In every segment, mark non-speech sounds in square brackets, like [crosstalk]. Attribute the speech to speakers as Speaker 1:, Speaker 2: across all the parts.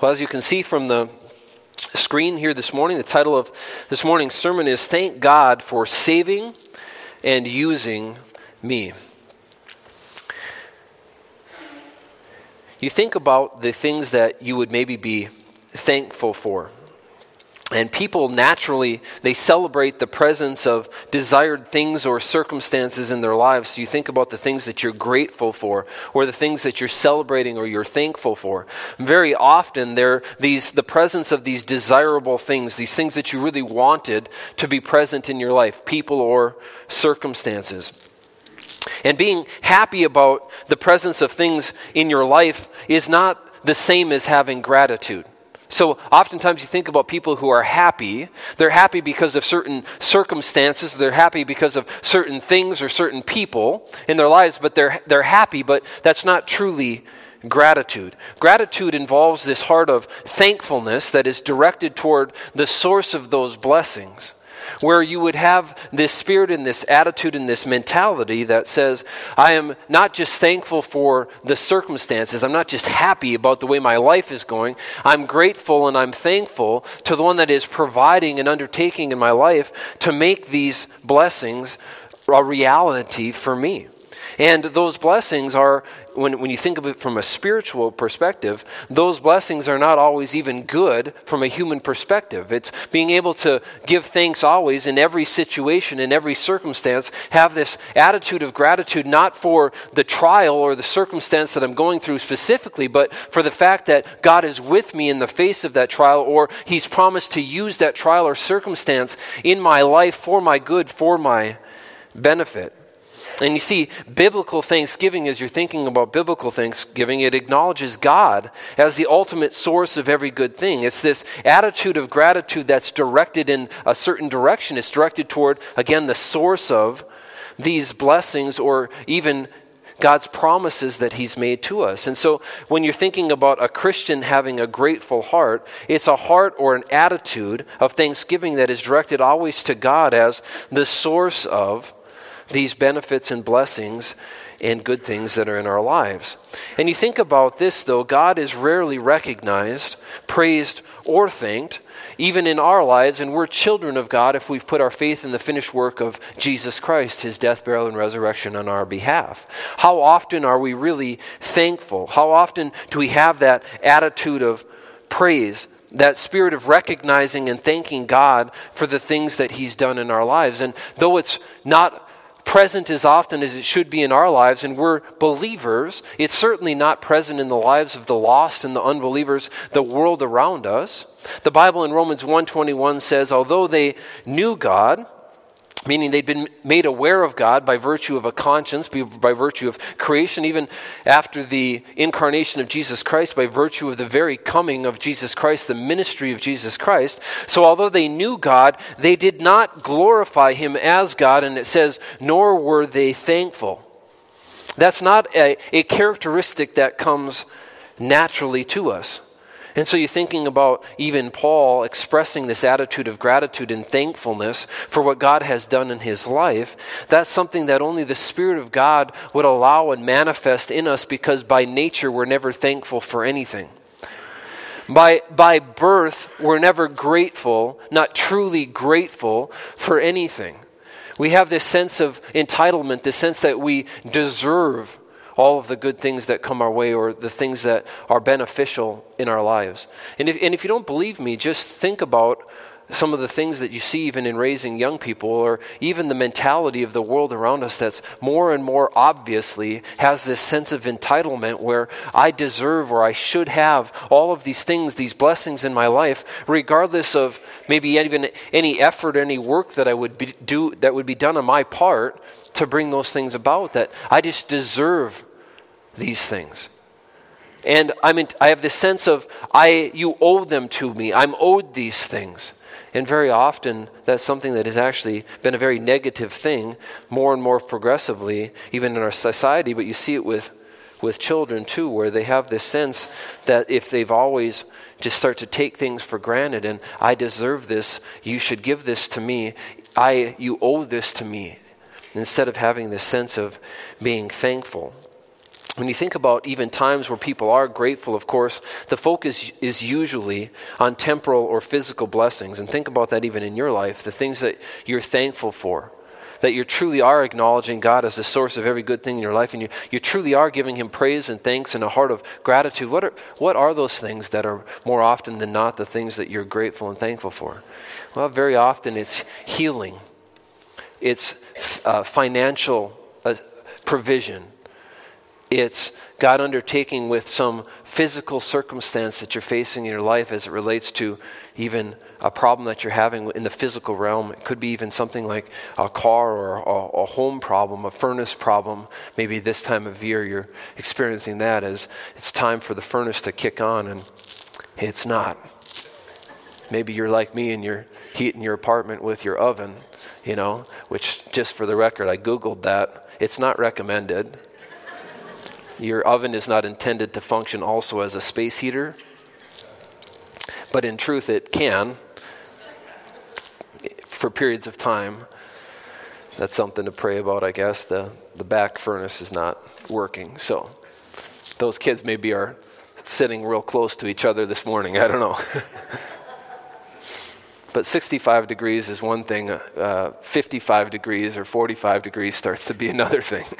Speaker 1: Well, as you can see from the screen here this morning, the title of this morning's sermon is Thank God for Saving and Using Me. You think about the things that you would maybe be thankful for. And people naturally, they celebrate the presence of desired things or circumstances in their lives. So you think about the things that you're grateful for, or the things that you're celebrating or you're thankful for. Very often, they're these, the presence of these desirable things, these things that you really wanted to be present in your life, people or circumstances. And being happy about the presence of things in your life is not the same as having gratitude. So, oftentimes you think about people who are happy. They're happy because of certain circumstances. They're happy because of certain things or certain people in their lives, but they're, they're happy, but that's not truly gratitude. Gratitude involves this heart of thankfulness that is directed toward the source of those blessings where you would have this spirit and this attitude and this mentality that says, I am not just thankful for the circumstances, I'm not just happy about the way my life is going, I'm grateful and I'm thankful to the one that is providing and undertaking in my life to make these blessings a reality for me. And those blessings are, when, when you think of it from a spiritual perspective, those blessings are not always even good from a human perspective. It's being able to give thanks always in every situation, in every circumstance, have this attitude of gratitude, not for the trial or the circumstance that I'm going through specifically, but for the fact that God is with me in the face of that trial, or He's promised to use that trial or circumstance in my life for my good, for my benefit. And you see, biblical thanksgiving, as you're thinking about biblical thanksgiving, it acknowledges God as the ultimate source of every good thing. It's this attitude of gratitude that's directed in a certain direction. It's directed toward, again, the source of these blessings or even God's promises that He's made to us. And so when you're thinking about a Christian having a grateful heart, it's a heart or an attitude of thanksgiving that is directed always to God as the source of these benefits and blessings and good things that are in our lives. And you think about this, though, God is rarely recognized, praised, or thanked, even in our lives, and we're children of God if we've put our faith in the finished work of Jesus Christ, his death, burial, and resurrection on our behalf. How often are we really thankful? How often do we have that attitude of praise? that spirit of recognizing and thanking God for the things that He's done in our lives. And though it's not present as often as it should be in our lives, and we're believers, it's certainly not present in the lives of the lost and the unbelievers, the world around us. The Bible in Romans 1:21 says, although they knew God, meaning they'd been made aware of God by virtue of a conscience, by virtue of creation, even after the incarnation of Jesus Christ, by virtue of the very coming of Jesus Christ, the ministry of Jesus Christ. So, although they knew God, they did not glorify Him as God, and it says, nor were they thankful. That's not a, a characteristic that comes naturally to us. And so you're thinking about even Paul expressing this attitude of gratitude and thankfulness for what God has done in his life. That's something that only the Spirit of God would allow and manifest in us because by nature we're never thankful for anything. By, by birth, we're never grateful, not truly grateful for anything. We have this sense of entitlement, this sense that we deserve all of the good things that come our way or the things that are beneficial in our lives. And if, and if you don't believe me, just think about some of the things that you see even in raising young people or even the mentality of the world around us that's more and more obviously has this sense of entitlement where I deserve or I should have all of these things, these blessings in my life, regardless of maybe even any effort, any work that I would be, do that would be done on my part to bring those things about that I just deserve these things. And I'm in, I have this sense of, I, you owe them to me. I'm owed these things. And very often, that's something that has actually been a very negative thing, more and more progressively, even in our society. But you see it with, with children too, where they have this sense that if they've always just start to take things for granted and I deserve this, you should give this to me, I, you owe this to me, instead of having this sense of being thankful. When you think about even times where people are grateful, of course, the focus is usually on temporal or physical blessings. And think about that even in your life, the things that you're thankful for. That you truly are acknowledging God as the source of every good thing in your life, and you, you truly are giving Him praise and thanks and a heart of gratitude. What are, what are those things that are more often than not the things that you're grateful and thankful for? Well, very often it's healing, it's uh, financial uh, provision, it's God undertaking with some physical circumstance that you're facing in your life as it relates to even a problem that you're having in the physical realm. It could be even something like a car or a, a home problem, a furnace problem. Maybe this time of year you're experiencing that as it's time for the furnace to kick on and it's not. Maybe you're like me and you're heating your apartment with your oven, you know, which just for the record, I Googled that. It's not recommended. Your oven is not intended to function also as a space heater, but in truth, it can for periods of time. That's something to pray about, I guess. The, the back furnace is not working. So those kids maybe are sitting real close to each other this morning. I don't know. [laughs] but 65 degrees is one thing, uh, 55 degrees or 45 degrees starts to be another thing. [laughs]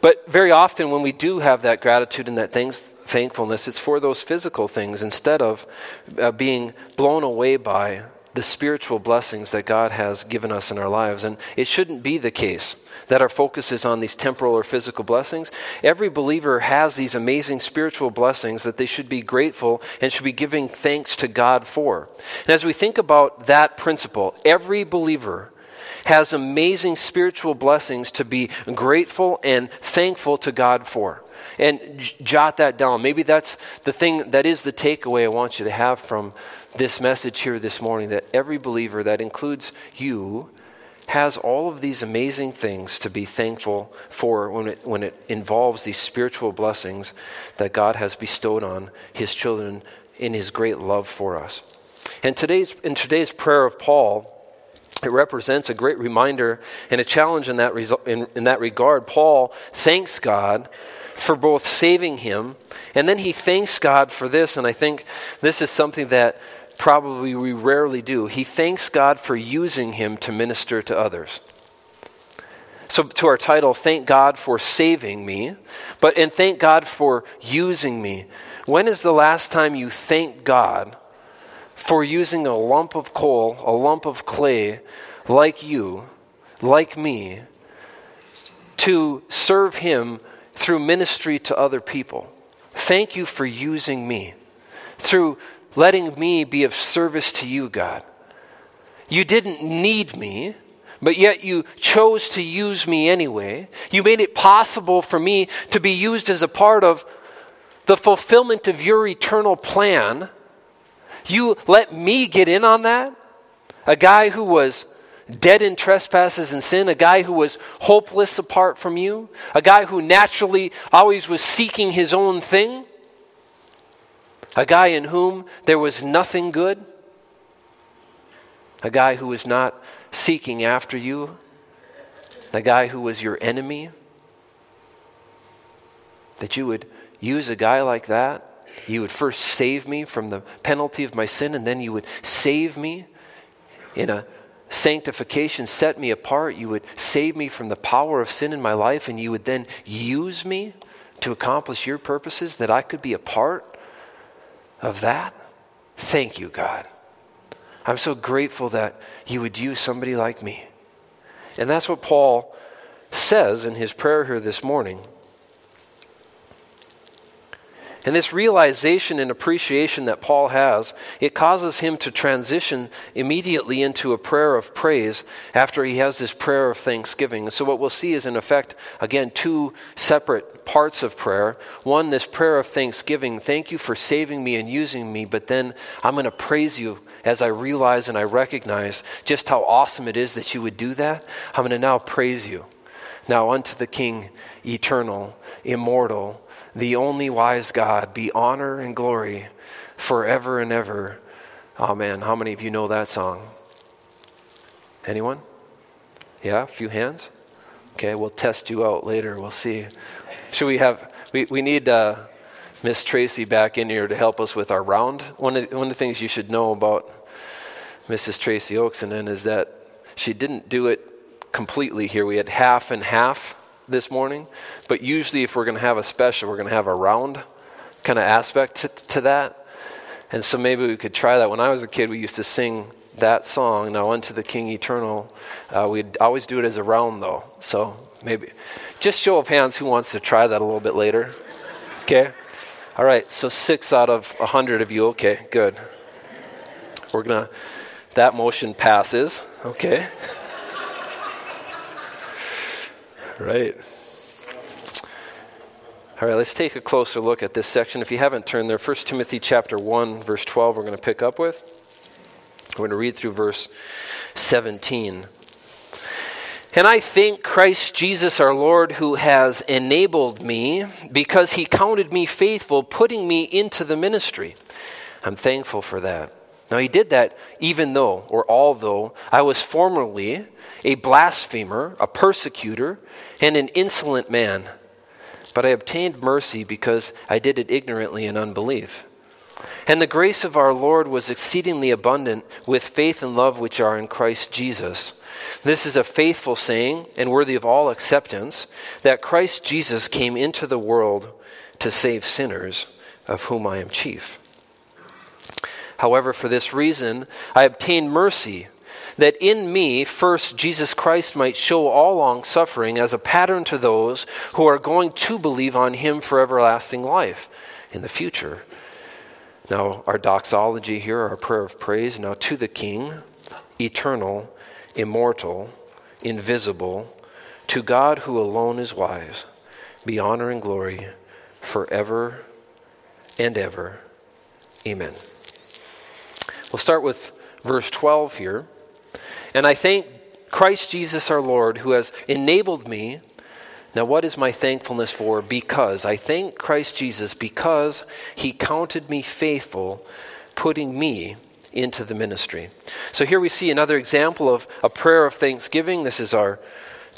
Speaker 1: But very often, when we do have that gratitude and that thankfulness, it's for those physical things instead of uh, being blown away by the spiritual blessings that God has given us in our lives. And it shouldn't be the case that our focus is on these temporal or physical blessings. Every believer has these amazing spiritual blessings that they should be grateful and should be giving thanks to God for. And as we think about that principle, every believer has amazing spiritual blessings to be grateful and thankful to God for. And j- jot that down. Maybe that's the thing that is the takeaway I want you to have from this message here this morning that every believer, that includes you, has all of these amazing things to be thankful for when it, when it involves these spiritual blessings that God has bestowed on His children in His great love for us. And today's, in today's prayer of Paul, it represents a great reminder and a challenge in that, resu- in, in that regard. Paul thanks God for both saving him, and then he thanks God for this, and I think this is something that probably we rarely do. He thanks God for using him to minister to others. So, to our title, Thank God for Saving Me, but and thank God for using me. When is the last time you thank God for using a lump of coal, a lump of clay, like you, like me, to serve Him through ministry to other people. Thank you for using me, through letting me be of service to you, God. You didn't need me, but yet you chose to use me anyway. You made it possible for me to be used as a part of the fulfillment of your eternal plan you let me get in on that? A guy who was dead in trespasses and sin, a guy who was hopeless apart from you, a guy who naturally always was seeking his own thing, a guy in whom there was nothing good, a guy who was not seeking after you, a guy who was your enemy. That you would use a guy like that you would first save me from the penalty of my sin, and then you would save me in a sanctification, set me apart. You would save me from the power of sin in my life, and you would then use me to accomplish your purposes that I could be a part of that. Thank you, God. I'm so grateful that you would use somebody like me. And that's what Paul says in his prayer here this morning. And this realization and appreciation that Paul has, it causes him to transition immediately into a prayer of praise after he has this prayer of thanksgiving. So, what we'll see is, in effect, again, two separate parts of prayer. One, this prayer of thanksgiving thank you for saving me and using me, but then I'm going to praise you as I realize and I recognize just how awesome it is that you would do that. I'm going to now praise you. Now, unto the King, eternal, immortal, the only wise God, be honor and glory forever and ever. Amen. How many of you know that song? Anyone? Yeah, a few hands? Okay, we'll test you out later. We'll see. Should we have, we, we need uh, Miss Tracy back in here to help us with our round. One of, one of the things you should know about Mrs. Tracy Oaksonen is that she didn't do it completely here. We had half and half this morning, but usually if we're going to have a special, we're going to have a round kind of aspect to, to that. And so maybe we could try that. When I was a kid, we used to sing that song, Now Unto the King Eternal. Uh, we'd always do it as a round, though. So maybe just show of hands who wants to try that a little bit later. Okay? All right, so six out of a hundred of you. Okay, good. We're going to, that motion passes. Okay. [laughs] right. All right, let's take a closer look at this section. If you haven't turned there, 1 Timothy chapter 1, verse 12, we're going to pick up with. We're going to read through verse 17. And I thank Christ Jesus our Lord who has enabled me because he counted me faithful, putting me into the ministry. I'm thankful for that. Now, he did that even though, or although, I was formerly a blasphemer, a persecutor, and an insolent man. But I obtained mercy because I did it ignorantly in unbelief. And the grace of our Lord was exceedingly abundant with faith and love which are in Christ Jesus. This is a faithful saying and worthy of all acceptance that Christ Jesus came into the world to save sinners, of whom I am chief. However, for this reason, I obtained mercy that in me first Jesus Christ might show all long suffering as a pattern to those who are going to believe on him for everlasting life in the future. Now, our doxology here, our prayer of praise, now to the King, eternal, immortal, invisible, to God who alone is wise, be honor and glory forever and ever. Amen. We'll start with verse 12 here. And I thank Christ Jesus our Lord who has enabled me. Now, what is my thankfulness for? Because I thank Christ Jesus because he counted me faithful, putting me into the ministry. So here we see another example of a prayer of thanksgiving. This is our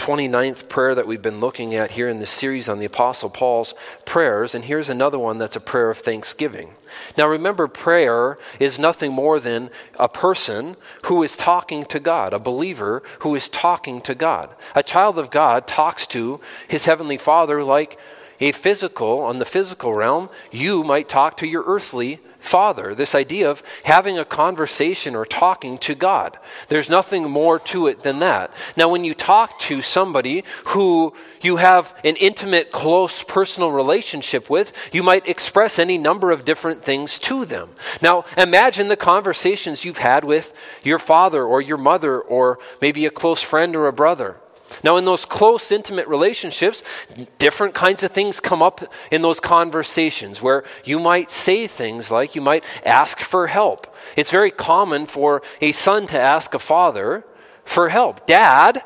Speaker 1: 29th prayer that we've been looking at here in this series on the Apostle Paul's prayers. And here's another one that's a prayer of thanksgiving. Now remember, prayer is nothing more than a person who is talking to God, a believer who is talking to God. A child of God talks to his heavenly Father like a physical, on the physical realm, you might talk to your earthly Father, this idea of having a conversation or talking to God. There's nothing more to it than that. Now, when you talk to somebody who you have an intimate, close, personal relationship with, you might express any number of different things to them. Now, imagine the conversations you've had with your father or your mother or maybe a close friend or a brother. Now, in those close, intimate relationships, different kinds of things come up in those conversations where you might say things like you might ask for help. It's very common for a son to ask a father for help. Dad,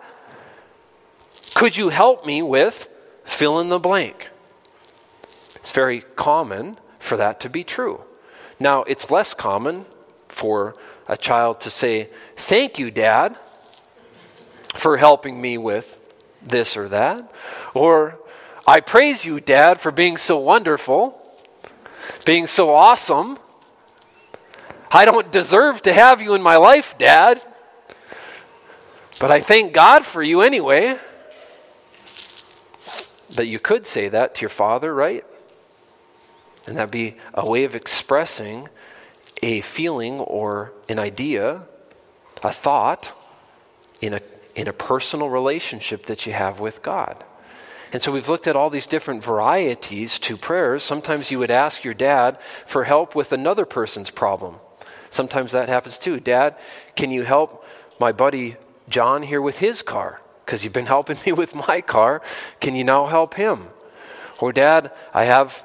Speaker 1: could you help me with fill in the blank? It's very common for that to be true. Now, it's less common for a child to say, Thank you, Dad for helping me with this or that. Or, I praise you, Dad, for being so wonderful, being so awesome. I don't deserve to have you in my life, Dad, but I thank God for you anyway. But you could say that to your father, right? And that'd be a way of expressing a feeling or an idea, a thought in a in a personal relationship that you have with God. And so we've looked at all these different varieties to prayers. Sometimes you would ask your dad for help with another person's problem. Sometimes that happens too. Dad, can you help my buddy John here with his car? Because you've been [laughs] helping me with my car. Can you now help him? Or, Dad, I have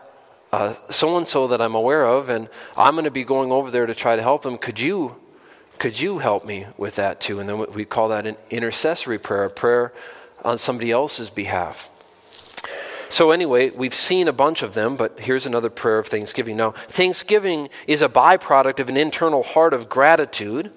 Speaker 1: uh, so and so that I'm aware of, and I'm going to be going over there to try to help him. Could you could you help me with that too? And then we call that an intercessory prayer, a prayer on somebody else's behalf. So, anyway, we've seen a bunch of them, but here's another prayer of thanksgiving. Now, thanksgiving is a byproduct of an internal heart of gratitude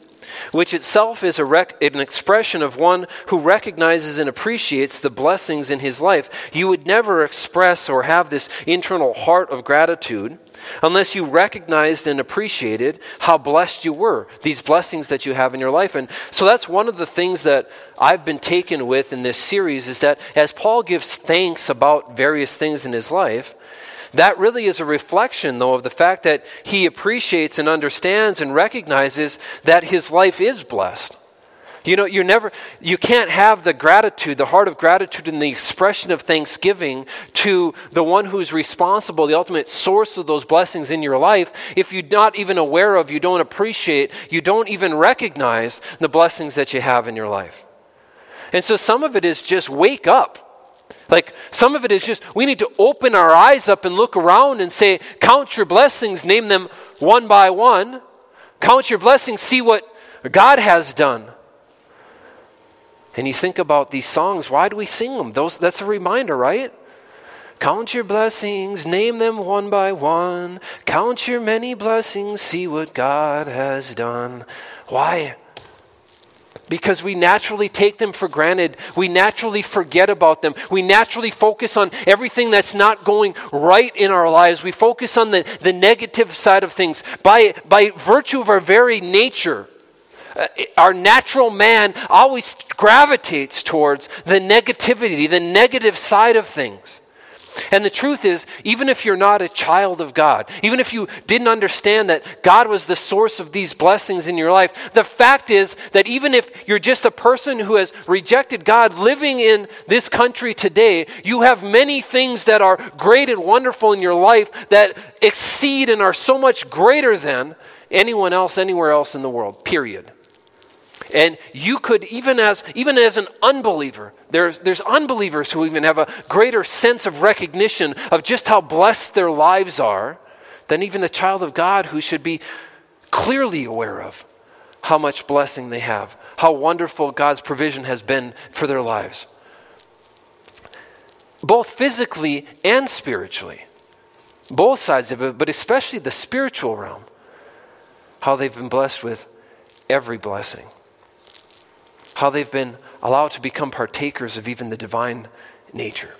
Speaker 1: which itself is rec- an expression of one who recognizes and appreciates the blessings in his life. You would never express or have this internal heart of gratitude unless you recognized and appreciated how blessed you were, these blessings that you have in your life. And so that's one of the things that I've been taken with in this series is that as Paul gives thanks about various things in his life, that really is a reflection, though, of the fact that he appreciates and understands and recognizes that his life is blessed. You know, you're never, you can't have the gratitude, the heart of gratitude, and the expression of thanksgiving to the one who's responsible, the ultimate source of those blessings in your life, if you're not even aware of, you don't appreciate, you don't even recognize the blessings that you have in your life. And so some of it is just wake up. Like some of it is just we need to open our eyes up and look around and say, Count your blessings, name them one by one. Count your blessings, see what God has done. And you think about these songs, why do we sing them? Those, that's a reminder, right? Count your blessings, name them one by one. Count your many blessings, see what God has done. Why? Because we naturally take them for granted. We naturally forget about them. We naturally focus on everything that's not going right in our lives. We focus on the, the negative side of things. By, by virtue of our very nature, uh, our natural man always gravitates towards the negativity, the negative side of things. And the truth is, even if you're not a child of God, even if you didn't understand that God was the source of these blessings in your life, the fact is that even if you're just a person who has rejected God living in this country today, you have many things that are great and wonderful in your life that exceed and are so much greater than anyone else anywhere else in the world, period. And you could, even as, even as an unbeliever, there's, there's unbelievers who even have a greater sense of recognition of just how blessed their lives are than even the child of God who should be clearly aware of how much blessing they have, how wonderful God's provision has been for their lives, both physically and spiritually. Both sides of it, but especially the spiritual realm, how they've been blessed with every blessing how they've been allowed to become partakers of even the divine nature.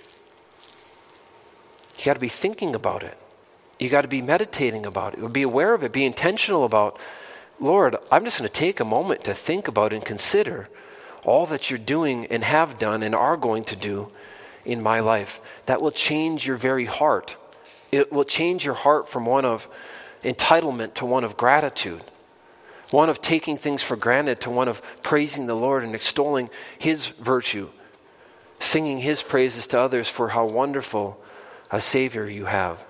Speaker 1: You got to be thinking about it. You got to be meditating about it. Be aware of it. Be intentional about, Lord, I'm just going to take a moment to think about and consider all that you're doing and have done and are going to do in my life. That will change your very heart. It will change your heart from one of entitlement to one of gratitude one of taking things for granted to one of praising the Lord and extolling His virtue, singing His praises to others for how wonderful a Savior you have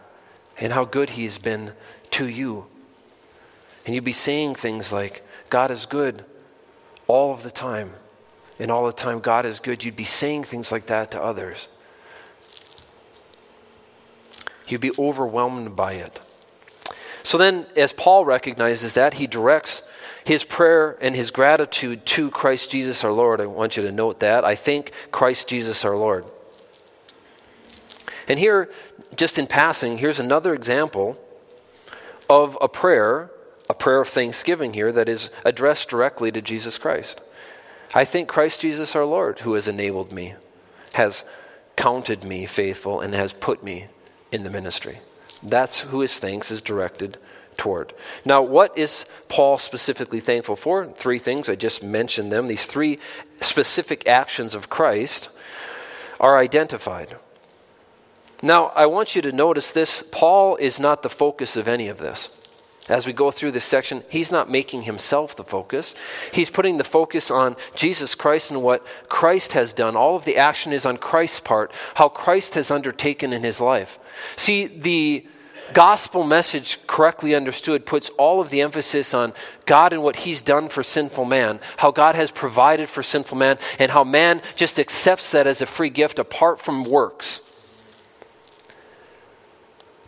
Speaker 1: and how good He has been to you. And you'd be saying things like, God is good all of the time. And all the time, God is good. You'd be saying things like that to others. You'd be overwhelmed by it. So then, as Paul recognizes that, he directs his prayer and his gratitude to Christ Jesus our Lord. I want you to note that. I thank Christ Jesus our Lord. And here, just in passing, here's another example of a prayer, a prayer of thanksgiving here that is addressed directly to Jesus Christ. I thank Christ Jesus our Lord, who has enabled me, has counted me faithful, and has put me in the ministry. That's who his thanks is directed toward. Now, what is Paul specifically thankful for? Three things. I just mentioned them. These three specific actions of Christ are identified. Now, I want you to notice this Paul is not the focus of any of this. As we go through this section, he's not making himself the focus. He's putting the focus on Jesus Christ and what Christ has done. All of the action is on Christ's part, how Christ has undertaken in his life. See, the gospel message, correctly understood, puts all of the emphasis on God and what He's done for sinful man, how God has provided for sinful man, and how man just accepts that as a free gift apart from works.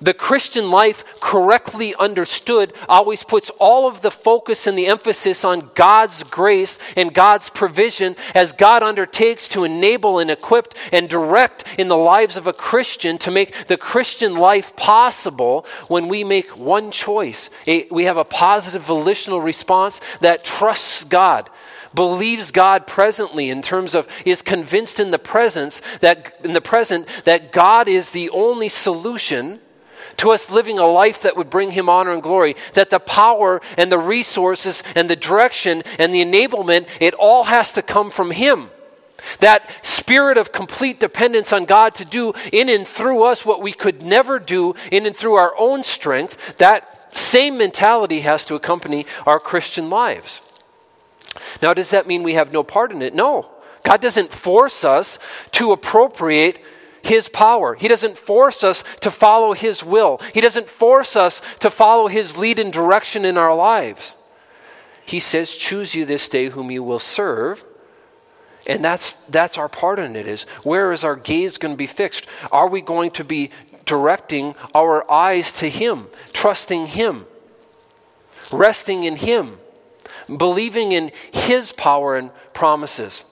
Speaker 1: The Christian life, correctly understood, always puts all of the focus and the emphasis on God's grace and God's provision as God undertakes to enable and equip and direct in the lives of a Christian to make the Christian life possible when we make one choice. We have a positive volitional response that trusts God believes God presently in terms of is convinced in the presence that in the present that God is the only solution to us living a life that would bring him honor and glory, that the power and the resources and the direction and the enablement, it all has to come from him. That spirit of complete dependence on God to do in and through us what we could never do in and through our own strength, that same mentality has to accompany our Christian lives. Now, does that mean we have no part in it? No. God doesn't force us to appropriate his power. He doesn't force us to follow His will. He doesn't force us to follow His lead and direction in our lives. He says, Choose you this day whom you will serve. And that's, that's our part in it is where is our gaze going to be fixed? Are we going to be directing our eyes to Him, trusting Him, resting in Him, believing in His power and promises?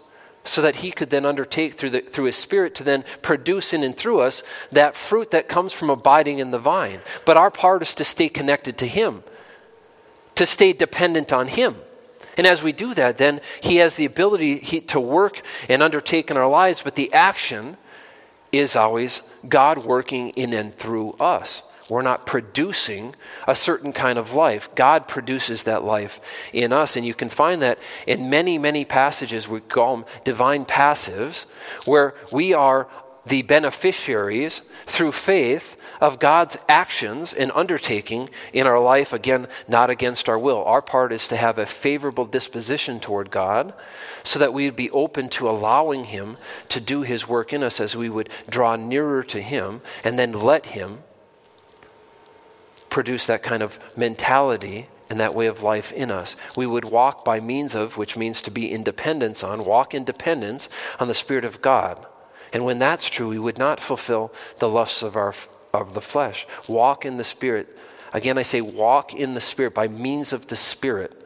Speaker 1: So that he could then undertake through, the, through his spirit to then produce in and through us that fruit that comes from abiding in the vine. But our part is to stay connected to him, to stay dependent on him. And as we do that, then he has the ability he, to work and undertake in our lives, but the action is always God working in and through us. We're not producing a certain kind of life. God produces that life in us. And you can find that in many, many passages. We call them divine passives, where we are the beneficiaries through faith of God's actions and undertaking in our life, again, not against our will. Our part is to have a favorable disposition toward God so that we'd be open to allowing Him to do His work in us as we would draw nearer to Him and then let Him produce that kind of mentality and that way of life in us. We would walk by means of, which means to be independence on, walk in dependence on the Spirit of God. And when that's true, we would not fulfill the lusts of, our, of the flesh. Walk in the Spirit. Again, I say walk in the Spirit by means of the Spirit.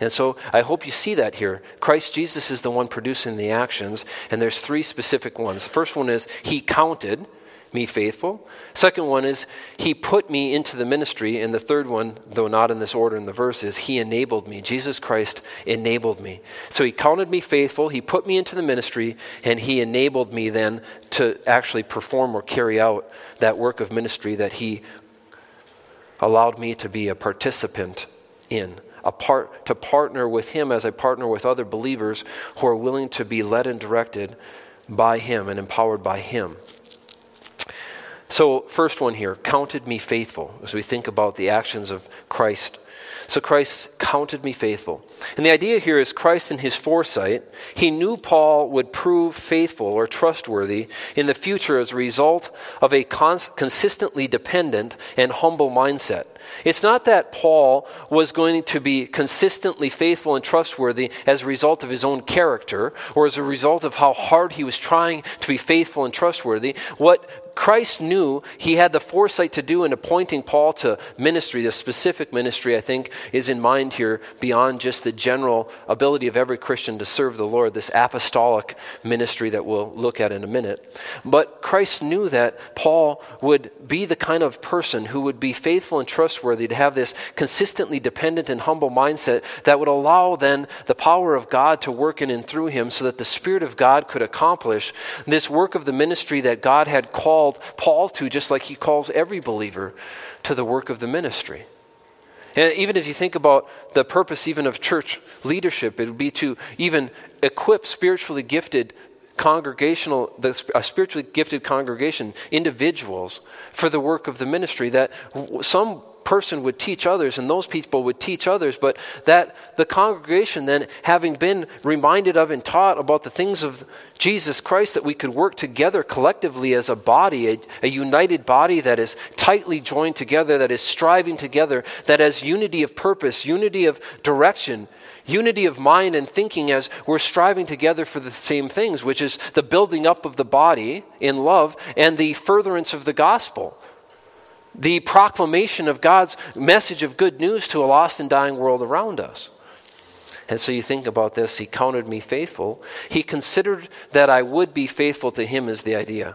Speaker 1: And so I hope you see that here. Christ Jesus is the one producing the actions, and there's three specific ones. The first one is He counted me faithful. Second one is he put me into the ministry. And the third one, though not in this order in the verse, is he enabled me. Jesus Christ enabled me. So he counted me faithful, he put me into the ministry, and he enabled me then to actually perform or carry out that work of ministry that he allowed me to be a participant in. A part, to partner with him as I partner with other believers who are willing to be led and directed by him and empowered by him. So, first one here counted me faithful as we think about the actions of Christ. So, Christ counted me faithful. And the idea here is Christ, in his foresight, he knew Paul would prove faithful or trustworthy in the future as a result of a cons- consistently dependent and humble mindset. It's not that Paul was going to be consistently faithful and trustworthy as a result of his own character or as a result of how hard he was trying to be faithful and trustworthy. What Christ knew he had the foresight to do in appointing Paul to ministry, the specific ministry, I think, is in mind here beyond just the general ability of every Christian to serve the Lord, this apostolic ministry that we'll look at in a minute. But Christ knew that Paul would be the kind of person who would be faithful and trustworthy to have this consistently dependent and humble mindset that would allow then the power of God to work in and through him so that the Spirit of God could accomplish this work of the ministry that God had called called Paul to, just like he calls every believer to the work of the ministry. And even as you think about the purpose even of church leadership, it would be to even equip spiritually gifted congregational, a spiritually gifted congregation, individuals, for the work of the ministry. That some person would teach others and those people would teach others, but that the congregation then, having been reminded of and taught about the things of Jesus Christ, that we could work together collectively as a body, a, a united body that is tightly joined together, that is striving together, that has unity of purpose, unity of direction, unity of mind and thinking as we're striving together for the same things, which is the building up of the body in love and the furtherance of the gospel the proclamation of God's message of good news to a lost and dying world around us. And so you think about this, he counted me faithful. He considered that I would be faithful to him, is the idea.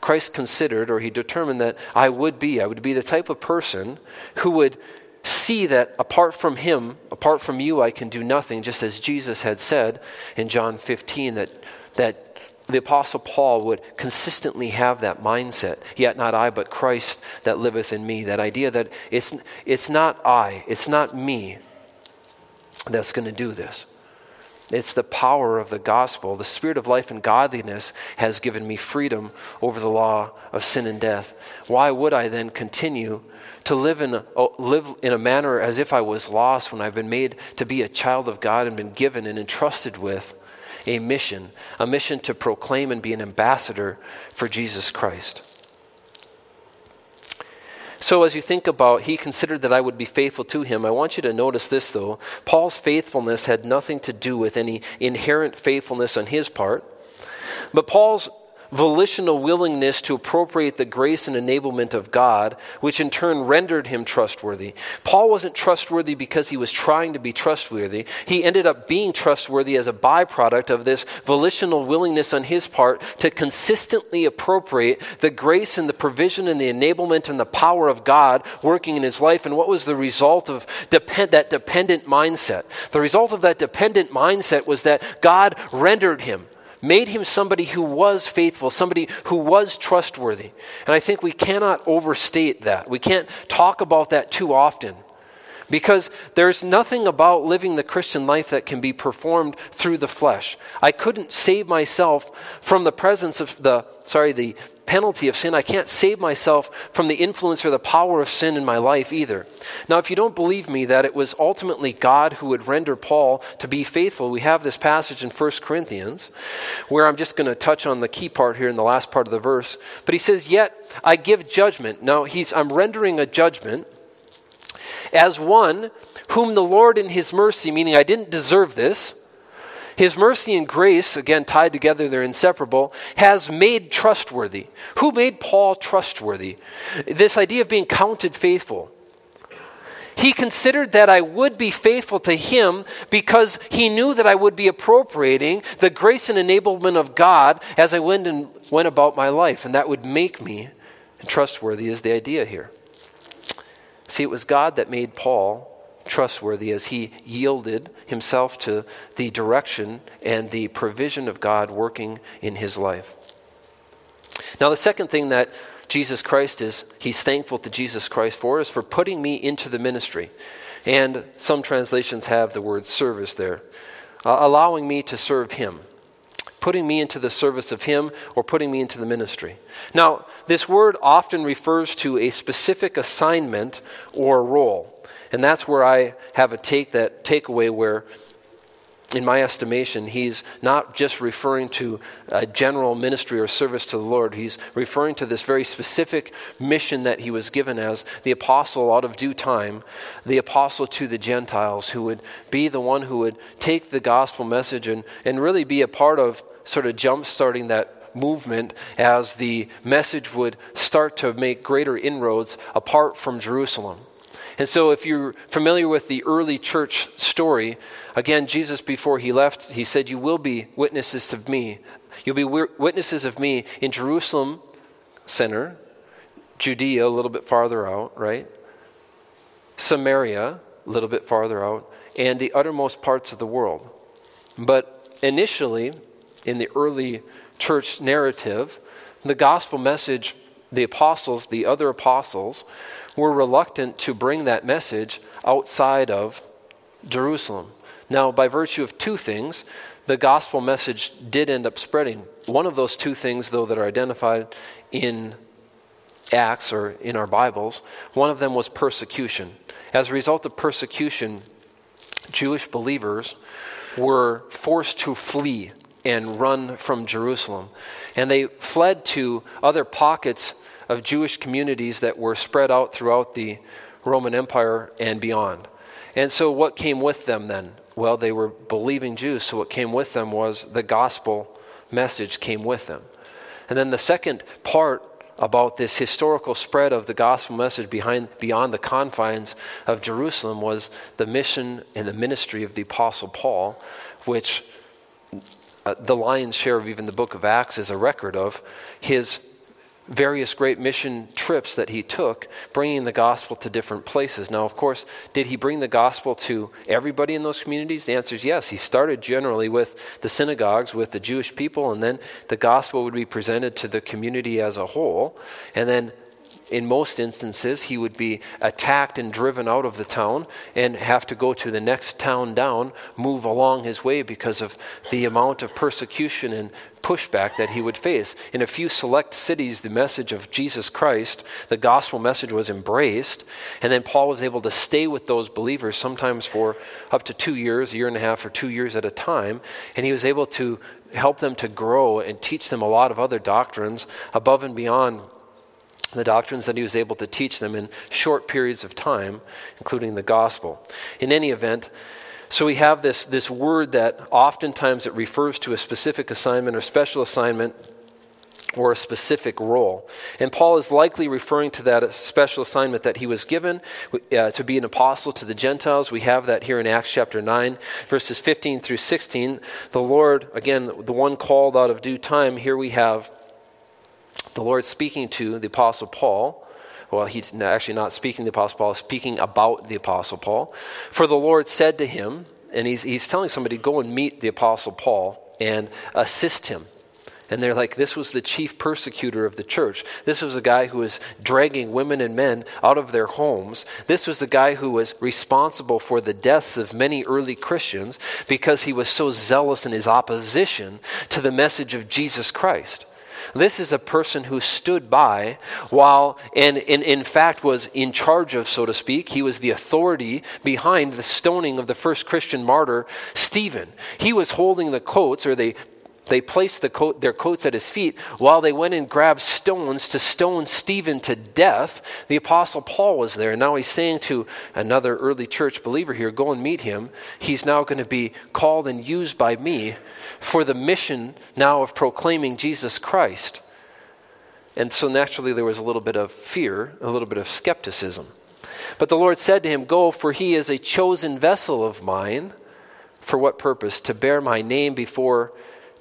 Speaker 1: Christ considered, or he determined that I would be. I would be the type of person who would see that apart from him, apart from you, I can do nothing, just as Jesus had said in John 15 that, that the Apostle Paul would consistently have that mindset. Yet not I, but Christ that liveth in me. That idea that it's, it's not I, it's not me that's going to do this. It's the power of the gospel. The spirit of life and godliness has given me freedom over the law of sin and death. Why would I then continue to live in a, oh, live in a manner as if I was lost when I've been made to be a child of God and been given and entrusted with a mission, a mission to proclaim and be an ambassador for Jesus Christ? So, as you think about, he considered that I would be faithful to him. I want you to notice this, though. Paul's faithfulness had nothing to do with any inherent faithfulness on his part. But Paul's volitional willingness to appropriate the grace and enablement of God, which in turn rendered him trustworthy. Paul wasn't trustworthy because he was trying to be trustworthy. He ended up being trustworthy as a byproduct of this volitional willingness on his part to consistently appropriate the grace and the provision and the enablement and the power of God working in his life. And what was the result of depend- that dependent mindset? The result of that dependent mindset was that God rendered him made him somebody who was faithful, somebody who was trustworthy. And I think we cannot overstate that. We can't talk about that too often. Because there's nothing about living the Christian life that can be performed through the flesh. I couldn't save myself from the presence of the, sorry, the penalty of sin. I can't save myself from the influence or the power of sin in my life either. Now, if you don't believe me that it was ultimately God who would render Paul to be faithful, we have this passage in 1 Corinthians where I'm just going to touch on the key part here in the last part of the verse. But he says, Yet I give judgment. Now, he's, I'm rendering a judgment as one whom the Lord in his mercy, meaning I didn't deserve this, his mercy and grace, again tied together, they're inseparable, has made trustworthy. Who made Paul trustworthy? This idea of being counted faithful. He considered that I would be faithful to him because he knew that I would be appropriating the grace and enablement of God as I went and went about my life, and that would make me trustworthy, is the idea here. See, it was God that made Paul trustworthy as he yielded himself to the direction and the provision of God working in his life. Now, the second thing that Jesus Christ is, he's thankful to Jesus Christ for, is for putting me into the ministry. And some translations have the word service there, uh, allowing me to serve him putting me into the service of Him or putting me into the ministry. Now, this word often refers to a specific assignment or role. And that's where I have a take that takeaway where in my estimation, he's not just referring to a general ministry or service to the Lord. He's referring to this very specific mission that he was given as the apostle out of due time, the apostle to the Gentiles, who would be the one who would take the gospel message and, and really be a part of sort of jump starting that movement as the message would start to make greater inroads apart from Jerusalem. And so, if you're familiar with the early church story, again, Jesus, before he left, he said, You will be witnesses of me. You'll be witnesses of me in Jerusalem center, Judea, a little bit farther out, right? Samaria, a little bit farther out, and the uttermost parts of the world. But initially, in the early church narrative, the gospel message, the apostles, the other apostles, were reluctant to bring that message outside of Jerusalem. Now, by virtue of two things, the gospel message did end up spreading. One of those two things, though, that are identified in Acts or in our Bibles, one of them was persecution. As a result of persecution, Jewish believers were forced to flee and run from Jerusalem. And they fled to other pockets of Jewish communities that were spread out throughout the Roman Empire and beyond. And so, what came with them then? Well, they were believing Jews, so what came with them was the gospel message came with them. And then the second part about this historical spread of the gospel message behind, beyond the confines of Jerusalem was the mission and the ministry of the Apostle Paul, which uh, the lion's share of even the book of Acts is a record of his various great mission trips that he took, bringing the gospel to different places. Now, of course, did he bring the gospel to everybody in those communities? The answer is yes. He started generally with the synagogues, with the Jewish people, and then the gospel would be presented to the community as a whole. And then in most instances, he would be attacked and driven out of the town and have to go to the next town down, move along his way because of the amount of persecution and pushback that he would face. In a few select cities, the message of Jesus Christ, the gospel message, was embraced, and then Paul was able to stay with those believers sometimes for up to two years, a year and a half, or two years at a time, and he was able to help them to grow and teach them a lot of other doctrines above and beyond the doctrines that he was able to teach them in short periods of time, including the gospel. In any event, so we have this, this word that oftentimes it refers to a specific assignment or special assignment or a specific role. And Paul is likely referring to that special assignment that he was given uh, to be an apostle to the Gentiles. We have that here in Acts chapter 9, verses 15 through 16. The Lord, again, the one called out of due time, here we have the Lord speaking to the Apostle Paul. Well, he's actually not speaking to the Apostle Paul, speaking about the Apostle Paul. For the Lord said to him, and he's, he's telling somebody, go and meet the Apostle Paul and assist him. And they're like, this was the chief persecutor of the church. This was a guy who was dragging women and men out of their homes. This was the guy who was responsible for the deaths of many early Christians because he was so zealous in his opposition to the message of Jesus Christ. This is a person who stood by while, and, in fact was in charge of, so to speak, he was the authority behind the stoning of the first Christian martyr, Stephen. He was holding the coats, or they they placed the coat, their coats at his feet while they went and grabbed stones to stone Stephen to death. The Apostle Paul was there. And now he's saying to another early church believer here go and meet him. He's now going to be called and used by me for the mission now of proclaiming Jesus Christ. And so naturally, there was a little bit of fear, a little bit of skepticism. But the Lord said to him, Go, for he is a chosen vessel of mine. For what purpose? To bear my name before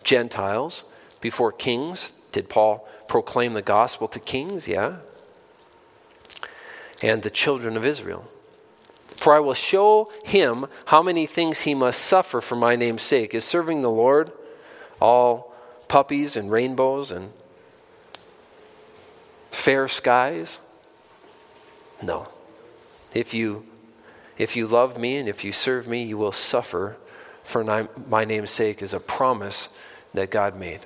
Speaker 1: Gentiles, before kings. Did Paul proclaim the gospel to kings? Yeah. And the children of Israel. For I will show him how many things he must suffer for my name's sake. Is serving the Lord all puppies and rainbows and fair skies? No. If you if you love me and if you serve me, you will suffer for my name's sake is a promise that God made.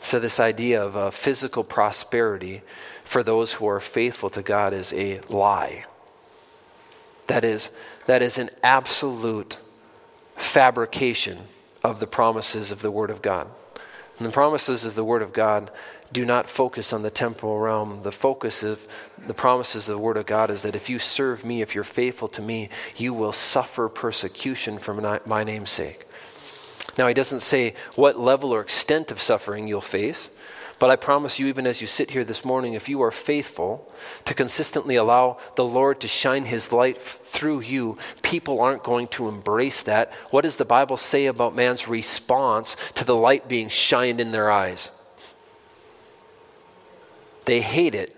Speaker 1: So, this idea of uh, physical prosperity for those who are faithful to God is a lie. That is, that is an absolute fabrication of the promises of the Word of God. And the promises of the Word of God do not focus on the temporal realm. The focus of the promises of the Word of God is that if you serve me, if you're faithful to me, you will suffer persecution for my name's sake. Now, he doesn't say what level or extent of suffering you'll face, but I promise you, even as you sit here this morning, if you are faithful to consistently allow the Lord to shine his light through you, people aren't going to embrace that. What does the Bible say about man's response to the light being shined in their eyes? They hate it.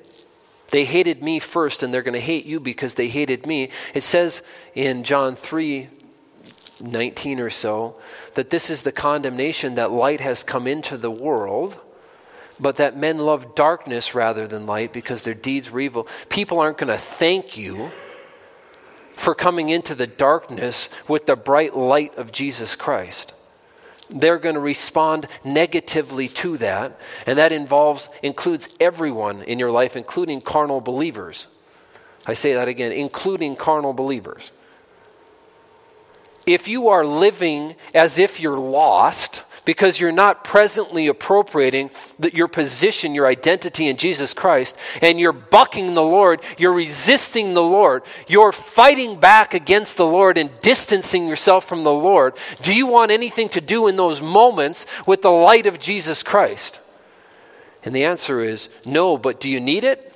Speaker 1: They hated me first, and they're going to hate you because they hated me. It says in John 3 19 or so, that this is the condemnation that light has come into the world, but that men love darkness rather than light because their deeds were evil. People aren't going to thank you for coming into the darkness with the bright light of Jesus Christ. They're going to respond negatively to that, and that involves includes everyone in your life, including carnal believers. I say that again, including carnal believers if you are living as if you're lost because you're not presently appropriating the, your position, your identity in Jesus Christ, and you're bucking the Lord, you're resisting the Lord, you're fighting back against the Lord and distancing yourself from the Lord, do you want anything to do in those moments with the light of Jesus Christ? And the answer is no, but do you need it?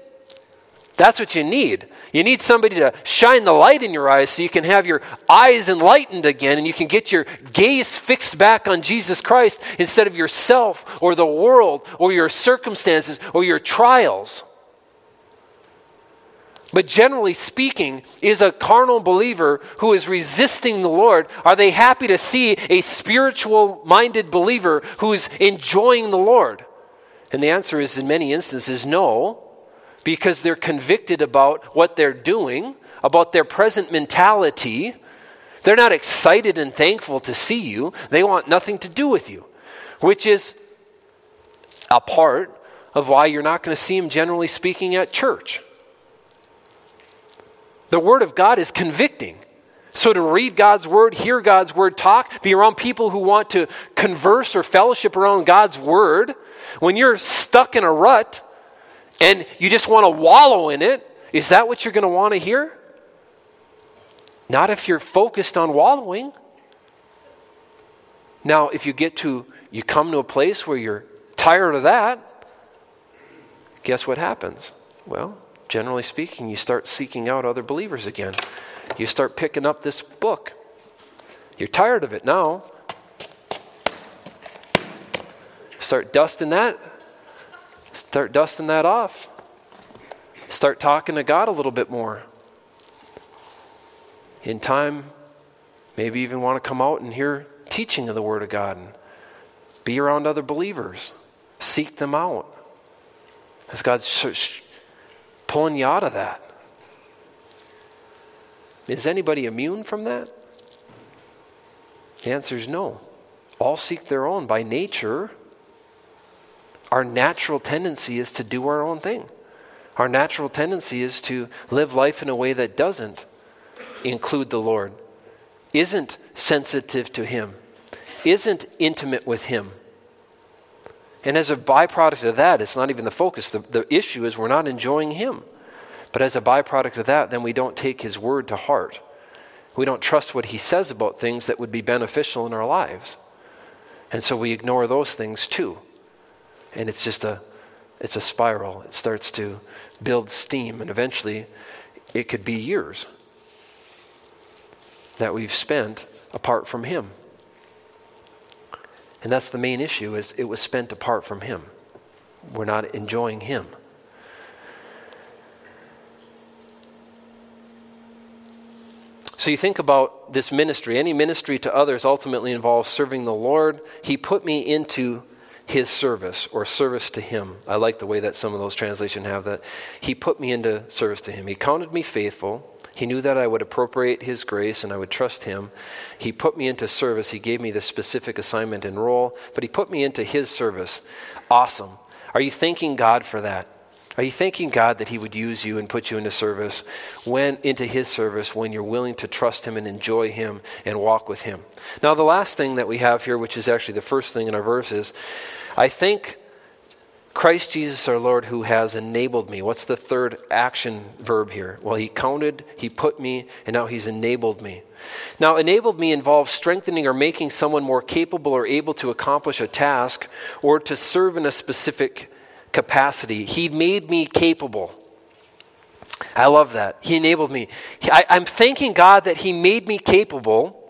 Speaker 1: That's what you need. You need somebody to shine the light in your eyes so you can have your eyes enlightened again and you can get your gaze fixed back on Jesus Christ instead of yourself or the world or your circumstances or your trials. But generally speaking, is a carnal believer who is resisting the Lord, are they happy to see a spiritual minded believer who's enjoying the Lord? And the answer is in many instances no because they're convicted about what they're doing, about their present mentality. They're not excited and thankful to see you. They want nothing to do with you, which is a part of why you're not going to see them, generally speaking, at church. The Word of God is convicting. So, to read God's Word, hear God's Word talk, be around people who want to converse or fellowship around God's Word, when you're stuck in a rut, and you just want to wallow in it, is that what you're going to want to hear? Not if you're focused on wallowing. Now, if you get to, you come to a place where you're tired of that, guess what happens? Well, generally speaking, you start seeking out other believers again. You start picking up this book. You're tired of it now. Start dusting that Start dusting that off. Start talking to God a little bit more. In time, maybe even want to come out and hear teaching of the Word of God and be around other believers. Seek them out. As God's pulling you out of that. Is anybody immune from that? The answer is no. All seek their own by nature our natural tendency is to do our own thing. Our natural tendency is to live life in a way that doesn't include the Lord, isn't sensitive to Him, isn't intimate with Him. And as a byproduct of that, it's not even the focus. The, the issue is we're not enjoying Him. But as a byproduct of that, then we don't take His word to heart. We don't trust what He says about things that would be beneficial in our lives. And so we ignore those things too and it's just a it's a spiral. It starts to build steam, and eventually it could be years that we've spent apart from Him. And that's the main issue is it was spent apart from Him. We're not enjoying Him. So you think about this ministry. Any ministry to others ultimately involves serving the Lord. He put me into his service or service to him. I like the way that some of those translations have that. He put me into service to him. He counted me faithful. He knew that I would appropriate his grace and I would trust him. He put me into service. He gave me the specific assignment and role, but he put me into his service. Awesome. Are you thanking God for that? Are you thanking God that He would use you and put you into service, when into His service, when you're willing to trust Him and enjoy Him and walk with Him? Now, the last thing that we have here, which is actually the first thing in our verse, is I thank Christ Jesus our Lord who has enabled me. What's the third action verb here? Well, He counted, He put me, and now He's enabled me. Now, enabled me involves strengthening or making someone more capable or able to accomplish a task or to serve in a specific capacity. He made me capable. I love that. He enabled me. I, I'm thanking God that He made me capable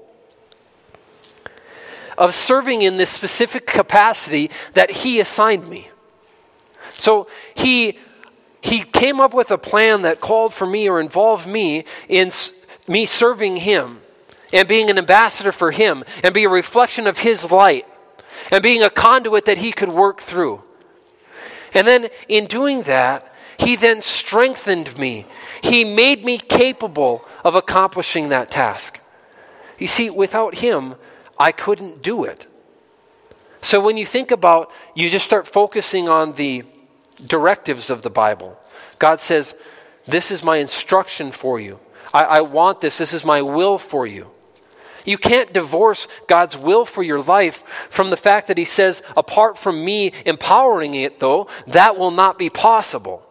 Speaker 1: of serving in this specific capacity that He assigned me. So He, he came up with a plan that called for me or involved me in me serving Him and being an ambassador for Him and be a reflection of His light and being a conduit that He could work through. And then in doing that, he then strengthened me. He made me capable of accomplishing that task. You see, without him, I couldn't do it. So when you think about, you just start focusing on the directives of the Bible. God says, This is my instruction for you. I, I want this. This is my will for you. You can't divorce God's will for your life from the fact that He says, apart from me empowering it, though, that will not be possible.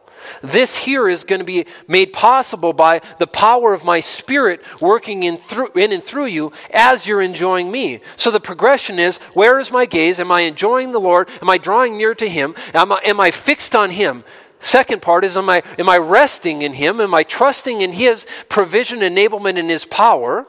Speaker 1: This here is going to be made possible by the power of my spirit working in, through, in and through you as you're enjoying me. So the progression is where is my gaze? Am I enjoying the Lord? Am I drawing near to Him? Am I, am I fixed on Him? Second part is am I, am I resting in Him? Am I trusting in His provision, enablement, and His power?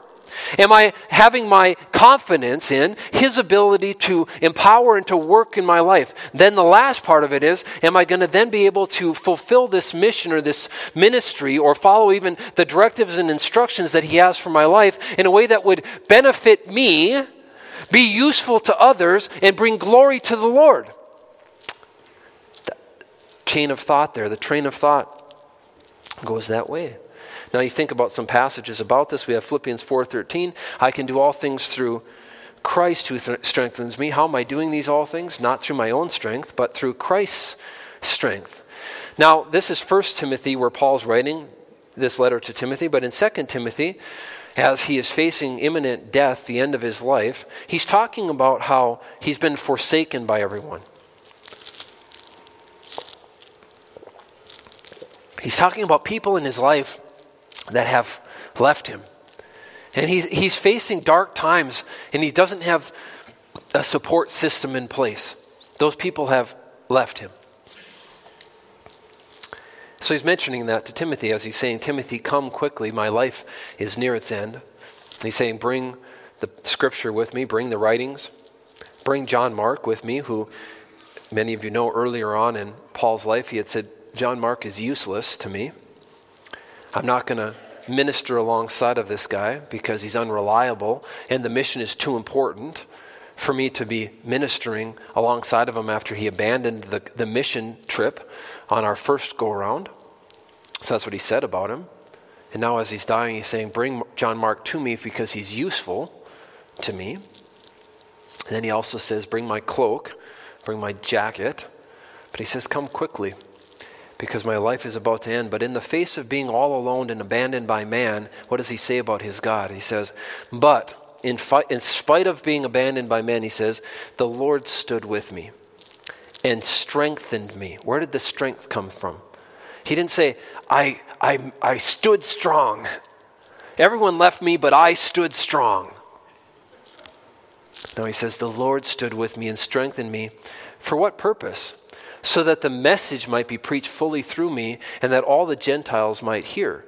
Speaker 1: Am I having my confidence in His ability to empower and to work in my life? Then the last part of it is Am I going to then be able to fulfill this mission or this ministry or follow even the directives and instructions that He has for my life in a way that would benefit me, be useful to others, and bring glory to the Lord? The chain of thought there, the train of thought goes that way. Now you think about some passages about this. We have Philippians 4:13, I can do all things through Christ who th- strengthens me. How am I doing these all things? Not through my own strength, but through Christ's strength. Now, this is 1 Timothy where Paul's writing this letter to Timothy, but in 2 Timothy, as he is facing imminent death, the end of his life, he's talking about how he's been forsaken by everyone. He's talking about people in his life that have left him. And he, he's facing dark times and he doesn't have a support system in place. Those people have left him. So he's mentioning that to Timothy as he's saying, Timothy, come quickly. My life is near its end. He's saying, bring the scripture with me, bring the writings, bring John Mark with me, who many of you know earlier on in Paul's life, he had said, John Mark is useless to me. I'm not going to minister alongside of this guy because he's unreliable and the mission is too important for me to be ministering alongside of him after he abandoned the, the mission trip on our first go around. So that's what he said about him. And now, as he's dying, he's saying, Bring John Mark to me because he's useful to me. And then he also says, Bring my cloak, bring my jacket. But he says, Come quickly because my life is about to end. But in the face of being all alone and abandoned by man, what does he say about his God? He says, But in, fi- in spite of being abandoned by men, he says, The Lord stood with me and strengthened me. Where did the strength come from? He didn't say, I, I, I stood strong. Everyone left me, but I stood strong. No, he says, The Lord stood with me and strengthened me. For what purpose? So that the message might be preached fully through me and that all the Gentiles might hear.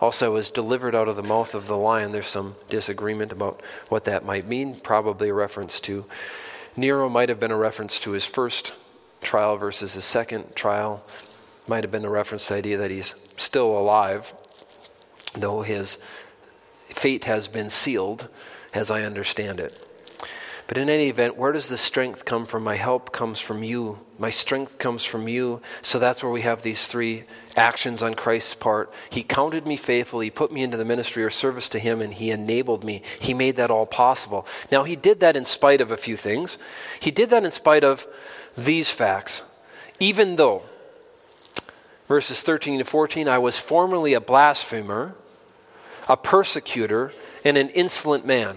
Speaker 1: Also, was delivered out of the mouth of the lion. There's some disagreement about what that might mean. Probably a reference to Nero, might have been a reference to his first trial versus his second trial. Might have been a reference to the idea that he's still alive, though his fate has been sealed, as I understand it. But in any event, where does the strength come from? My help comes from you. My strength comes from you. So that's where we have these three actions on Christ's part. He counted me faithful. He put me into the ministry or service to Him, and He enabled me. He made that all possible. Now, He did that in spite of a few things. He did that in spite of these facts. Even though, verses 13 to 14, I was formerly a blasphemer, a persecutor, and an insolent man.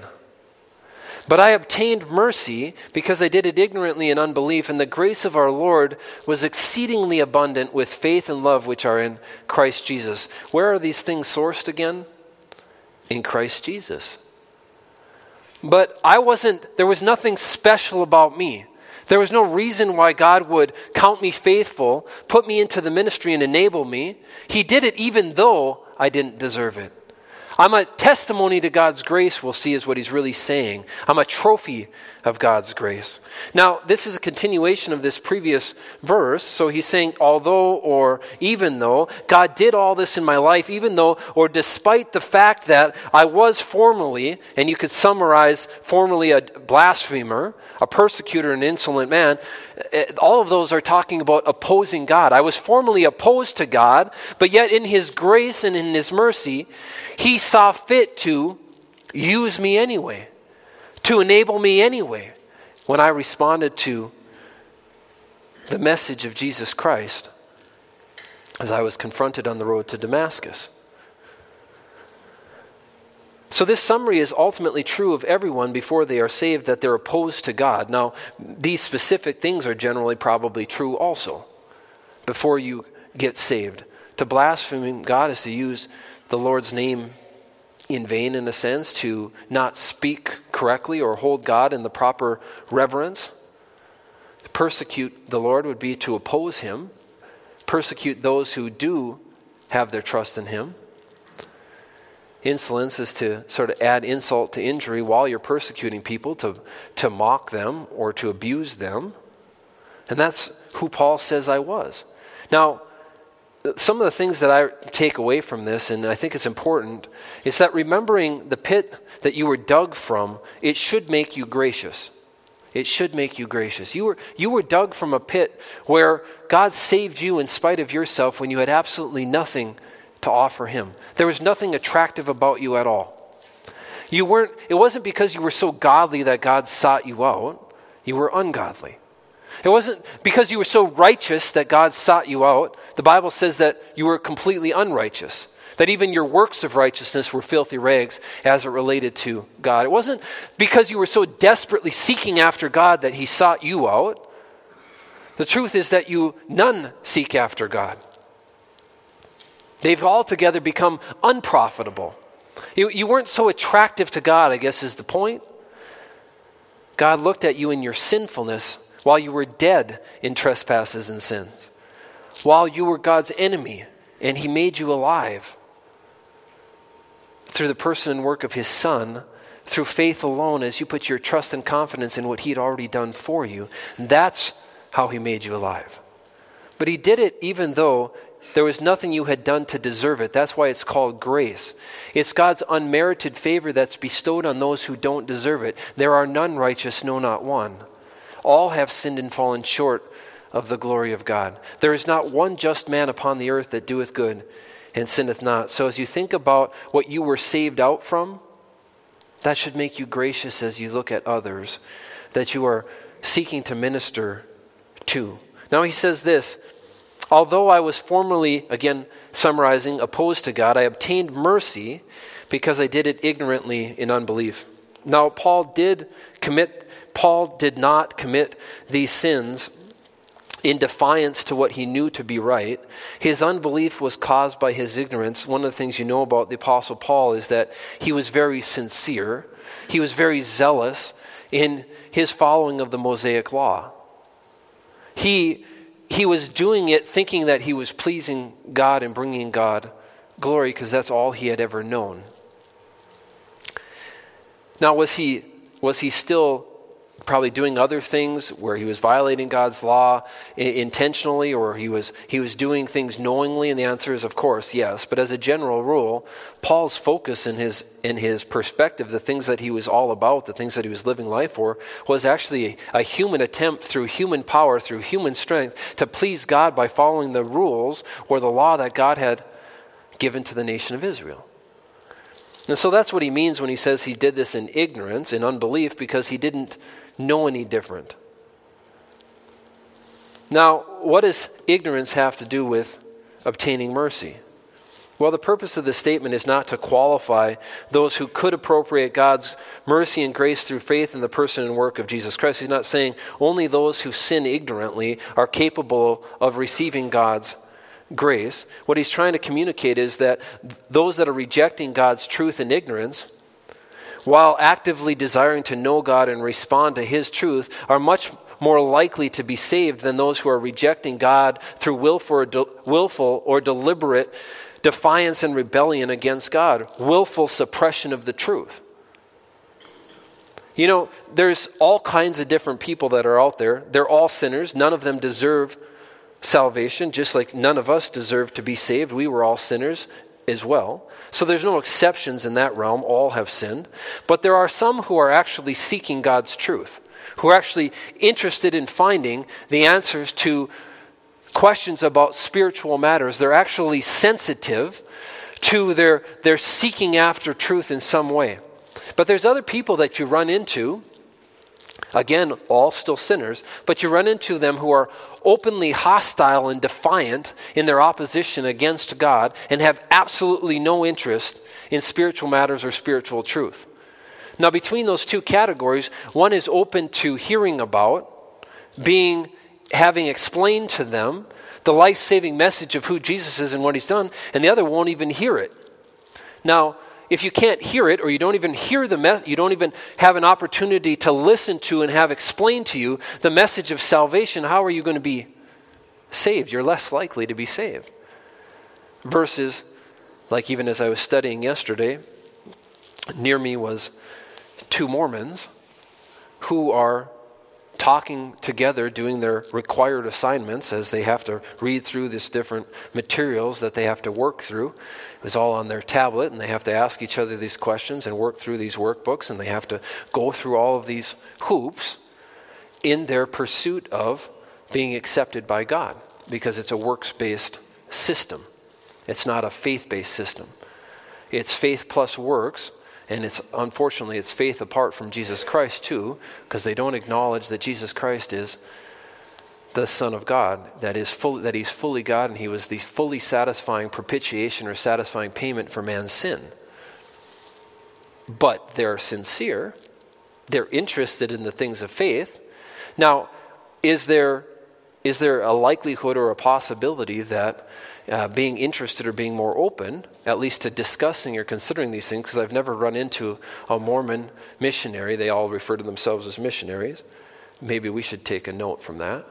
Speaker 1: But I obtained mercy because I did it ignorantly in unbelief, and the grace of our Lord was exceedingly abundant with faith and love which are in Christ Jesus. Where are these things sourced again? In Christ Jesus. But I wasn't, there was nothing special about me. There was no reason why God would count me faithful, put me into the ministry, and enable me. He did it even though I didn't deserve it. I'm a testimony to God's grace, we'll see, is what he's really saying. I'm a trophy of God's grace. Now, this is a continuation of this previous verse. So he's saying, although or even though, God did all this in my life, even though or despite the fact that I was formerly, and you could summarize formerly a blasphemer, a persecutor, an insolent man, eh, all of those are talking about opposing God. I was formerly opposed to God, but yet in his grace and in his mercy, he saw fit to use me anyway, to enable me anyway. When I responded to the message of Jesus Christ as I was confronted on the road to Damascus. So, this summary is ultimately true of everyone before they are saved that they're opposed to God. Now, these specific things are generally probably true also. Before you get saved. To blaspheme God is to use the Lord's name in vain, in a sense, to not speak correctly or hold God in the proper reverence. Persecute the Lord would be to oppose him, persecute those who do have their trust in him. Insolence is to sort of add insult to injury while you're persecuting people, to, to mock them or to abuse them. And that's who Paul says I was. Now, some of the things that I take away from this, and I think it's important, is that remembering the pit that you were dug from, it should make you gracious. It should make you gracious. You were, you were dug from a pit where God saved you in spite of yourself when you had absolutely nothing to offer him. There was nothing attractive about you at all. You weren't, it wasn't because you were so godly that God sought you out. You were ungodly. It wasn't because you were so righteous that God sought you out. The Bible says that you were completely unrighteous, that even your works of righteousness were filthy rags as it related to God. It wasn't because you were so desperately seeking after God that He sought you out. The truth is that you none seek after God. They've altogether become unprofitable. You, you weren't so attractive to God, I guess is the point. God looked at you in your sinfulness while you were dead in trespasses and sins, while you were God's enemy, and He made you alive through the person and work of His Son, through faith alone, as you put your trust and confidence in what He had already done for you. That's how He made you alive. But He did it even though there was nothing you had done to deserve it. That's why it's called grace. It's God's unmerited favor that's bestowed on those who don't deserve it. There are none righteous, no, not one. All have sinned and fallen short of the glory of God. There is not one just man upon the earth that doeth good and sinneth not. So as you think about what you were saved out from, that should make you gracious as you look at others that you are seeking to minister to. Now he says this Although I was formerly, again summarizing, opposed to God, I obtained mercy because I did it ignorantly in unbelief. Now, Paul did commit, Paul did not commit these sins in defiance to what he knew to be right. His unbelief was caused by his ignorance. One of the things you know about the Apostle Paul is that he was very sincere, he was very zealous in his following of the Mosaic law. He he was doing it thinking that he was pleasing God and bringing God glory because that's all he had ever known. Now, was he, was he still probably doing other things where he was violating God's law intentionally or he was, he was doing things knowingly? And the answer is, of course, yes. But as a general rule, Paul's focus in his, in his perspective, the things that he was all about, the things that he was living life for, was actually a, human attempt through human power, through human strength, to please God by following the rules or the law that God had given to the nation of Israel. And so that's what he means when he says he did this in ignorance, in unbelief, because he didn't know any different. Now, what does ignorance have to do with obtaining mercy? Well, the purpose of this statement is not to qualify those who could appropriate God's mercy and grace through faith in the person and work of Jesus Christ. He's not saying only those who sin ignorantly are capable of receiving God's grace. What he's trying to communicate is that those that are rejecting God's truth in ignorance while actively desiring to know God and respond to His truth, are much more likely to be saved than those who are rejecting God through willful or, de- willful or deliberate defiance and rebellion against God, willful suppression of the truth. You know, there's all kinds of different people that are out there. They're all sinners. None of them deserve salvation, just like none of us deserve to be saved. We were all sinners as well. So there's no exceptions in that realm. All have sinned. But there are some who are actually seeking God's truth, who are actually interested in finding the answers to questions about spiritual matters. They're actually sensitive to their, their seeking after truth in some way. But there's other people that you run into, again, all still sinners, but you run into them who are openly hostile and defiant in their opposition against God and have absolutely no interest in spiritual matters or spiritual truth. Now, between those two categories, one is open to hearing about, being, having explained to them the life saving message of who Jesus is and what he's done, and the other won't even hear it. Now, if you can't hear it or you don't even hear the you don't even have an opportunity to listen to and have explained to you the message of salvation, how are you going to be saved? You're less likely to be saved. Versus, like even as I was studying yesterday, near me was two Mormons who are talking together, doing their required assignments as they have to read through these different materials that they have to work through. It was all on their tablet, and they have to ask each other these questions and work through these workbooks, and they have to go through all of these hoops in their pursuit of being accepted by God because it's a works based system. It's not a faith based system. It's faith plus works, and it's unfortunately it's faith apart from Jesus Christ too, because they don't acknowledge that Jesus Christ is the Son of God, that is full, that He's fully God, and He was the fully satisfying propitiation or satisfying payment for man's sin. But they're sincere, they're interested in the things of faith. Now, is there is there a likelihood or a possibility that uh, being interested or being more open, at least to discussing or considering these things, because I've never run into a Mormon missionary. They all refer to themselves as missionaries. Maybe we should take a note from that.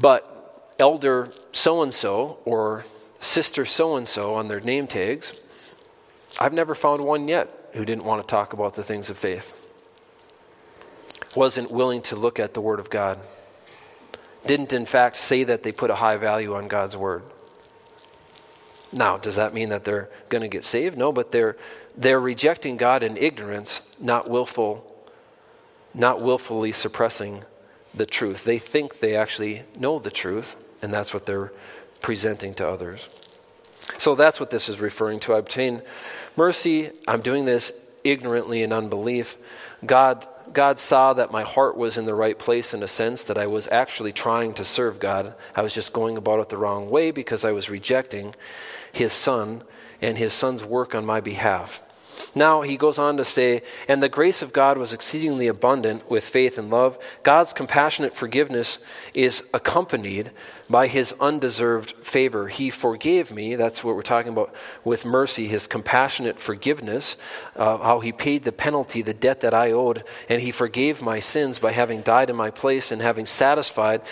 Speaker 1: But elder so and so or sister so and so on their name tags, I've never found one yet who didn't want to talk about the things of faith, wasn't willing to look at the Word of God didn't, in fact, say that they put a high value on God's word. Now, does that mean that they're going to get saved? No, but they're, they're rejecting God in ignorance, not willful, not willfully suppressing the truth. They think they actually know the truth, and that's what they're presenting to others. So that's what this is referring to. I obtain mercy. I'm doing this ignorantly in unbelief. God God saw that my heart was in the right place in a sense that I was actually trying to serve God. I was just going about it the wrong way because I was rejecting His Son and His Son's work on my behalf. Now he goes on to say, and the grace of God was exceedingly abundant with faith and love. God's compassionate forgiveness is accompanied by his undeserved favor. He forgave me. That's what we're talking about with mercy, his compassionate forgiveness, uh, how he paid the penalty, the debt that I owed, and he forgave my sins by having died in my place and having satisfied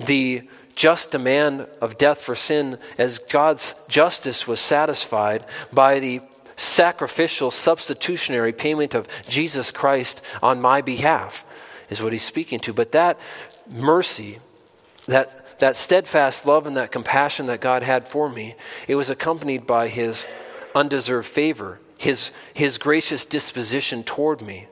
Speaker 1: the just demand of death for sin as God's justice was satisfied by the sacrificial, substitutionary payment of Jesus Christ on my behalf, is what he's speaking to. But that mercy, that, that steadfast love and that compassion that God had for me, it was accompanied by his undeserved favor, his, his gracious disposition toward me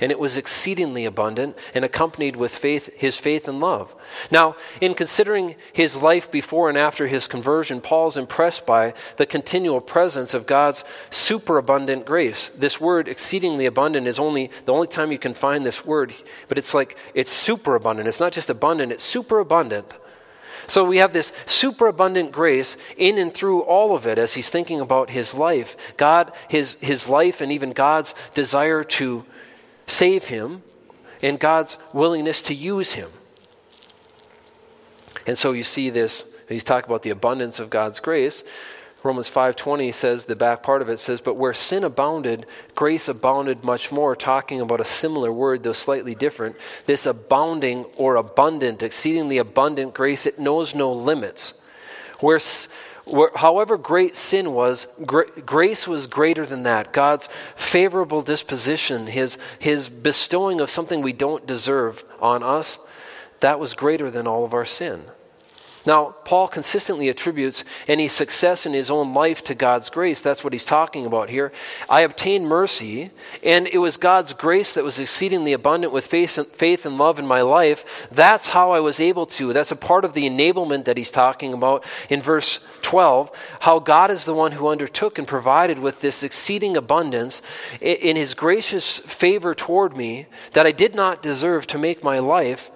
Speaker 1: and it was exceedingly abundant and accompanied with faith, his faith and love. Now, in considering his life before and after his conversion, Paul's impressed by the continual presence of God's superabundant grace. This word exceedingly abundant is only the only time you can find this word, but it's like it's superabundant. It's not just abundant, it's superabundant. So we have this superabundant grace in and through all of it as he's thinking about his life. God, his, his life, and even God's desire to save him and God's willingness to use him. And so you see this, he's talking about the abundance of God's grace. Romans 5:20 says the back part of it says but where sin abounded grace abounded much more talking about a similar word though slightly different this abounding or abundant exceedingly abundant grace it knows no limits where however great sin was, grace was greater than that. God's favorable disposition, his, his bestowing of something we don't deserve on us, that was greater than all of our sin. Now, Paul consistently attributes any success in his own life to God's grace. That's what he's talking about here. I obtained mercy, and it was God's grace that was exceedingly abundant with faith and, love in my life. That's how I was able to. That's a part of the enablement that he's talking about in verse 12. How God is the one who undertook and provided with this exceeding abundance in his gracious favor toward me that I did not deserve to make my life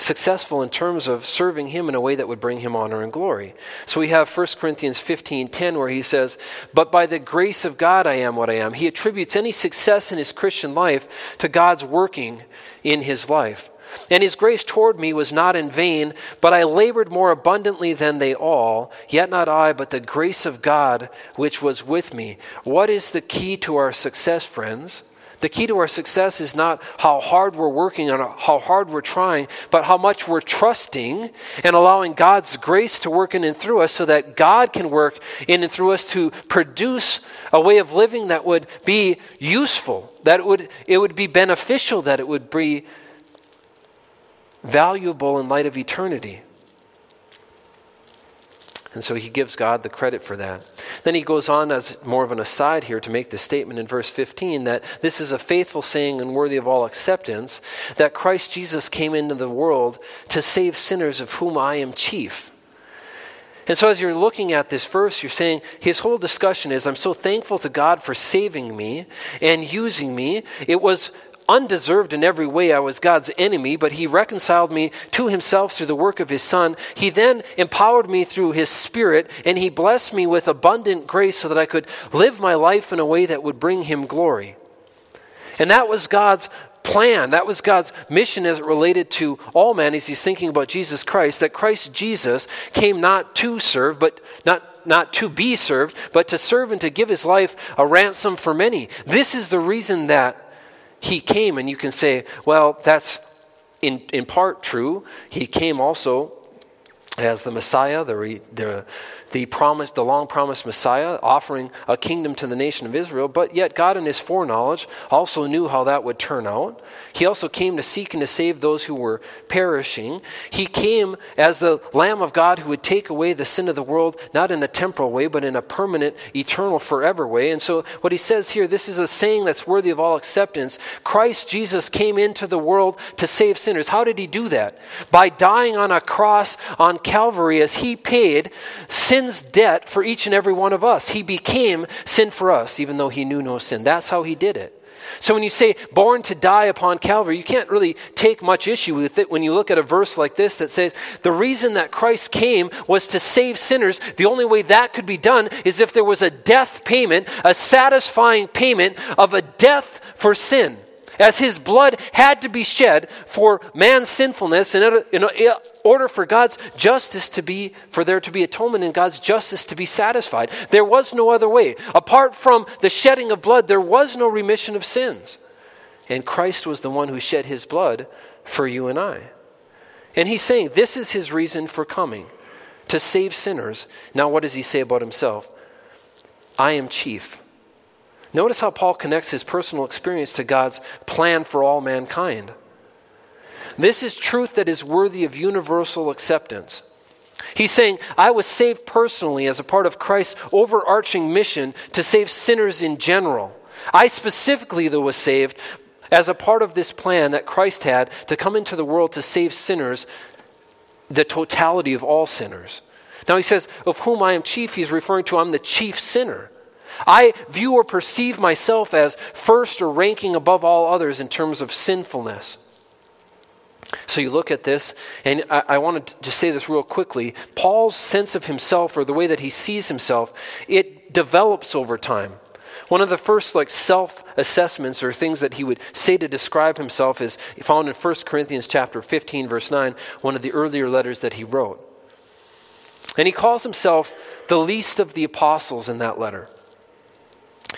Speaker 1: successful in terms of serving him in a way that would bring him honor and glory. So we have 1 Corinthians 15:10 where he says, "But by the grace of God I am what I am." He attributes any success in his Christian life to God's working in his life. And his grace toward me was not in vain, but I labored more abundantly than they all, yet not I, but the grace of God which was with me. What is the key to our success, friends? The key to our success is not how hard we're working on how hard we're trying, but how much we're trusting and allowing God's grace to work in and through us so that God can work in and through us to produce a way of living that would be useful, that it would, it would be beneficial, that it would be valuable in light of eternity. And so he gives God the credit for that. Then he goes on as more of an aside here to make the statement in verse 15 that this is a faithful saying and worthy of all acceptance that Christ Jesus came into the world to save sinners of whom I am chief. And so, as you're looking at this verse, you're saying his whole discussion is I'm so thankful to God for saving me and using me. It was undeserved in every way. I was God's enemy, but He reconciled me to Himself through the work of His Son. He then empowered me through His Spirit, and He blessed me with abundant grace so that I could live my life in a way that would bring Him glory. And that was God's plan. That was God's mission as it related to all men as He's thinking about Jesus Christ, that Christ Jesus came not to serve, but not not to be served, but to serve and to give his life a ransom for many. This is the reason that he came, and you can say, well, that's in, in part true. He came also as the Messiah, the, the the promised, the long promised Messiah, offering a kingdom to the nation of Israel, but yet God, in his foreknowledge, also knew how that would turn out. He also came to seek and to save those who were perishing. He came as the Lamb of God who would take away the sin of the world, not in a temporal way, but in a permanent, eternal, forever way. And so, what he says here, this is a saying that's worthy of all acceptance. Christ Jesus came into the world to save sinners. How did he do that? By dying on a cross on Calvary as he paid sin's debt for each and every one of us. He became sin for us, even though he knew no sin. That's how he did it. So when you say born to die upon Calvary, you can't really take much issue with it when you look at a verse like this that says the reason that Christ came was to save sinners. The only way that could be done is if there was a death payment, a satisfying payment of a death for sin as his blood had to be shed for man's sinfulness in order for God's justice to be, for there to be atonement and God's justice to be satisfied. There was no other way. Apart from the shedding of blood, there was no remission of sins. And Christ was the one who shed his blood for you and I. And he's saying this is his reason for coming to save sinners. Now, what does he say about himself? I am chief. Notice how Paul connects his personal experience to God's plan for all mankind. This is truth that is worthy of universal acceptance. He's saying, I was saved personally as a part of Christ's overarching mission to save sinners in general. I specifically, though, was saved as a part of this plan that Christ had to come into the world to save sinners, the totality of all sinners. Now he says, Of whom I am chief, he's referring to I'm the chief sinner. I view or perceive myself as first or ranking above all others in terms of sinfulness. So you look at this, and I, I want to just say this real quickly. Paul's sense of himself, or the way that he sees himself, it develops over time. One of the first like self-assessments or things that he would say to describe himself is found in 1 Corinthians chapter 15 verse 9, one of the earlier letters that he wrote. And he calls himself the least of the apostles in that letter.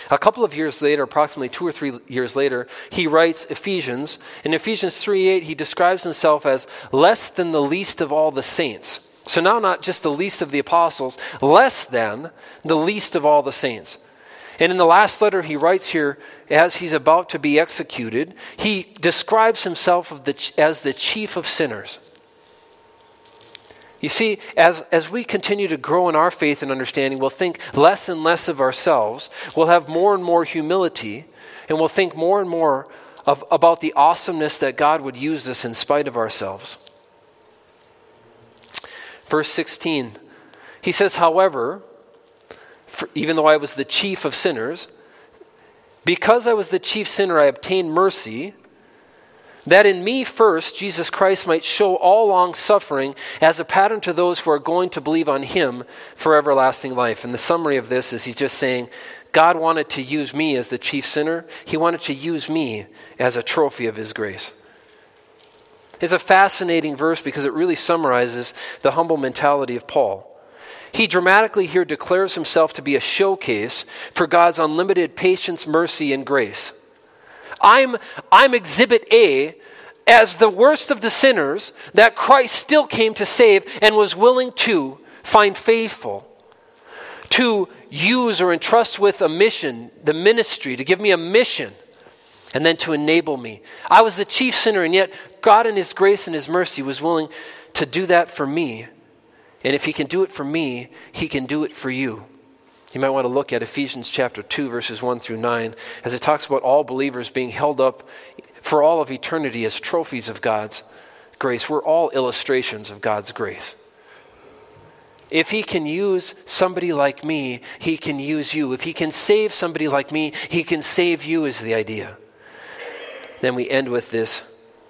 Speaker 1: A couple of years later, approximately two or three years later, he writes Ephesians. In Ephesians 3:8, he describes himself as less than the least of all the saints. So now not just the least of the apostles, less than the least of all the saints. And in the last letter he writes here, as he's about to be executed, he describes himself as the chief of sinners. You see, as, as we continue to grow in our faith and understanding, we'll think less and less of ourselves. We'll have more and more humility, and we'll think more and more of, about the awesomeness that God would use us in spite of ourselves. Verse 16, he says, However, for, even though I was the chief of sinners, because I was the chief sinner, I obtained mercy that in me first Jesus Christ might show all long suffering as a pattern to those who are going to believe on him for everlasting life. And the summary of this is he's just saying, God wanted to use me as the chief sinner, he wanted to use me as a trophy of his grace. It's a fascinating verse because it really summarizes the humble mentality of Paul. He dramatically here declares himself to be a showcase for God's unlimited patience, mercy, and grace. I'm, I'm exhibit A as the worst of the sinners that Christ still came to save and was willing to find faithful, to use or entrust with a mission, the ministry, to give me a mission, and then to enable me. I was the chief sinner, and yet God, in His grace and His mercy, was willing to do that for me. And if He can do it for me, He can do it for you. You might want to look at Ephesians chapter 2, verses 1 through 9, as it talks about all believers being held up for all of eternity as trophies of God's grace. We're all illustrations of God's grace. If he can use somebody like me, he can use you. If he can save somebody like me, he can save you, is the idea. Then we end with this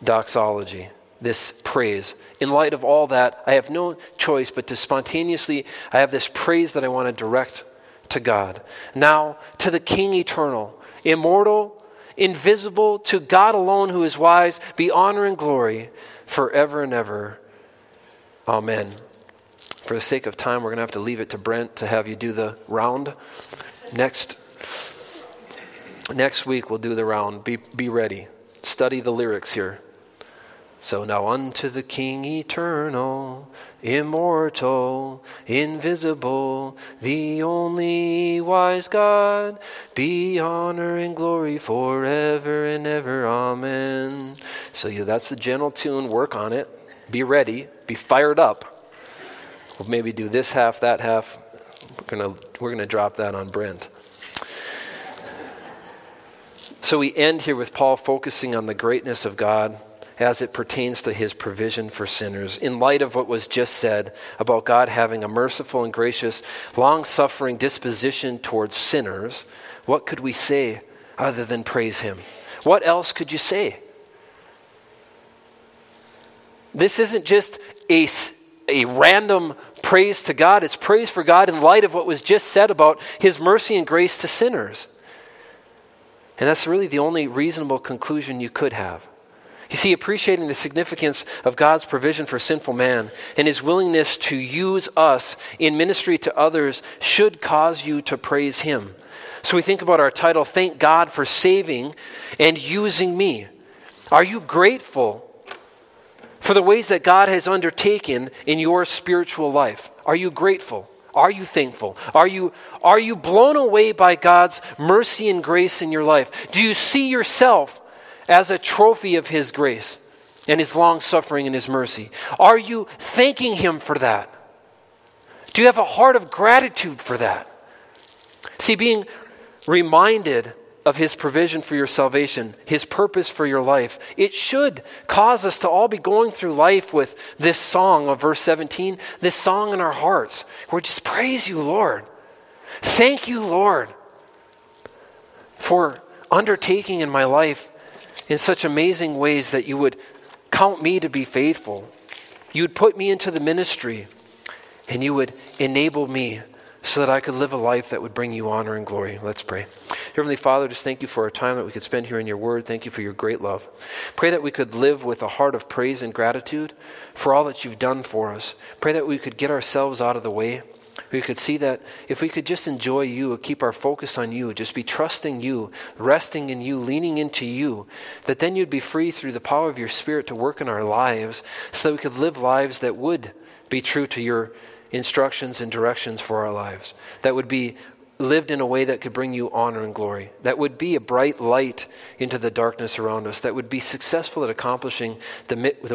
Speaker 1: doxology, this praise. In light of all that, I have no choice but to spontaneously, I have this praise that I want to direct to God. Now, to the King eternal, immortal, invisible, to God alone who is wise, be honor and glory forever and ever. Amen. For the sake of time, we're going to have to leave it to Brent to have you do the round. Next, next week, we'll do the round. Be, be ready. Study the lyrics here. So now unto the King eternal, immortal, invisible, the only wise God, be honor and glory forever and ever. Amen. So yeah, that's the gentle tune. Work on it. Be ready. Be fired up. We'll maybe do this half, that half. We're gonna we're gonna drop that on Brent. So we end here with Paul focusing on the greatness of God as it pertains to his provision for sinners. In light of what was just said about God having a merciful and gracious, long suffering disposition towards sinners, what could we say other than praise him? What else could you say? This isn't just a, a random praise to God, it's praise for God in light of what was just said about his mercy and grace to sinners. And that's really the only reasonable conclusion you could have. You see, appreciating the significance of God's provision for sinful man and his willingness to use us in ministry to others should cause you to praise him. So we think about our title, Thank God for Saving and Using Me. Are you grateful for the ways that God has undertaken in your spiritual life? Are you grateful? Are you thankful? Are you, are you blown away by God's mercy and grace in your life? Do you see yourself as a trophy of His grace and His long suffering and His mercy? Are you thanking Him for that? Do you have a heart of gratitude for that? See, being reminded of His provision for your salvation, His purpose for your life, it should cause us to all be going through life with this song of verse 17, this song in our hearts. Where we just praise you, Lord. Thank you, Lord, for undertaking in my life in such amazing ways that you would count me to be faithful. You would put me into the ministry and you would enable me so that I could live a life that would bring you honor and glory. Let's pray. Heavenly Father, just thank you for our time that we could spend here in your word. Thank you for your great love. Pray that we could live with a heart of praise and gratitude for all that you've done for us. Pray that we could get ourselves out of the way we could see that if we could just enjoy you, keep our focus on you, just be trusting you, resting in you, leaning into you, that then you'd be free through the power of your Spirit to work in our lives so that we could live lives that would be true to your instructions and directions for our lives, that would be lived in a way that could bring you honor and glory, that would be a bright light into the darkness around us, that would be successful at accomplishing the, the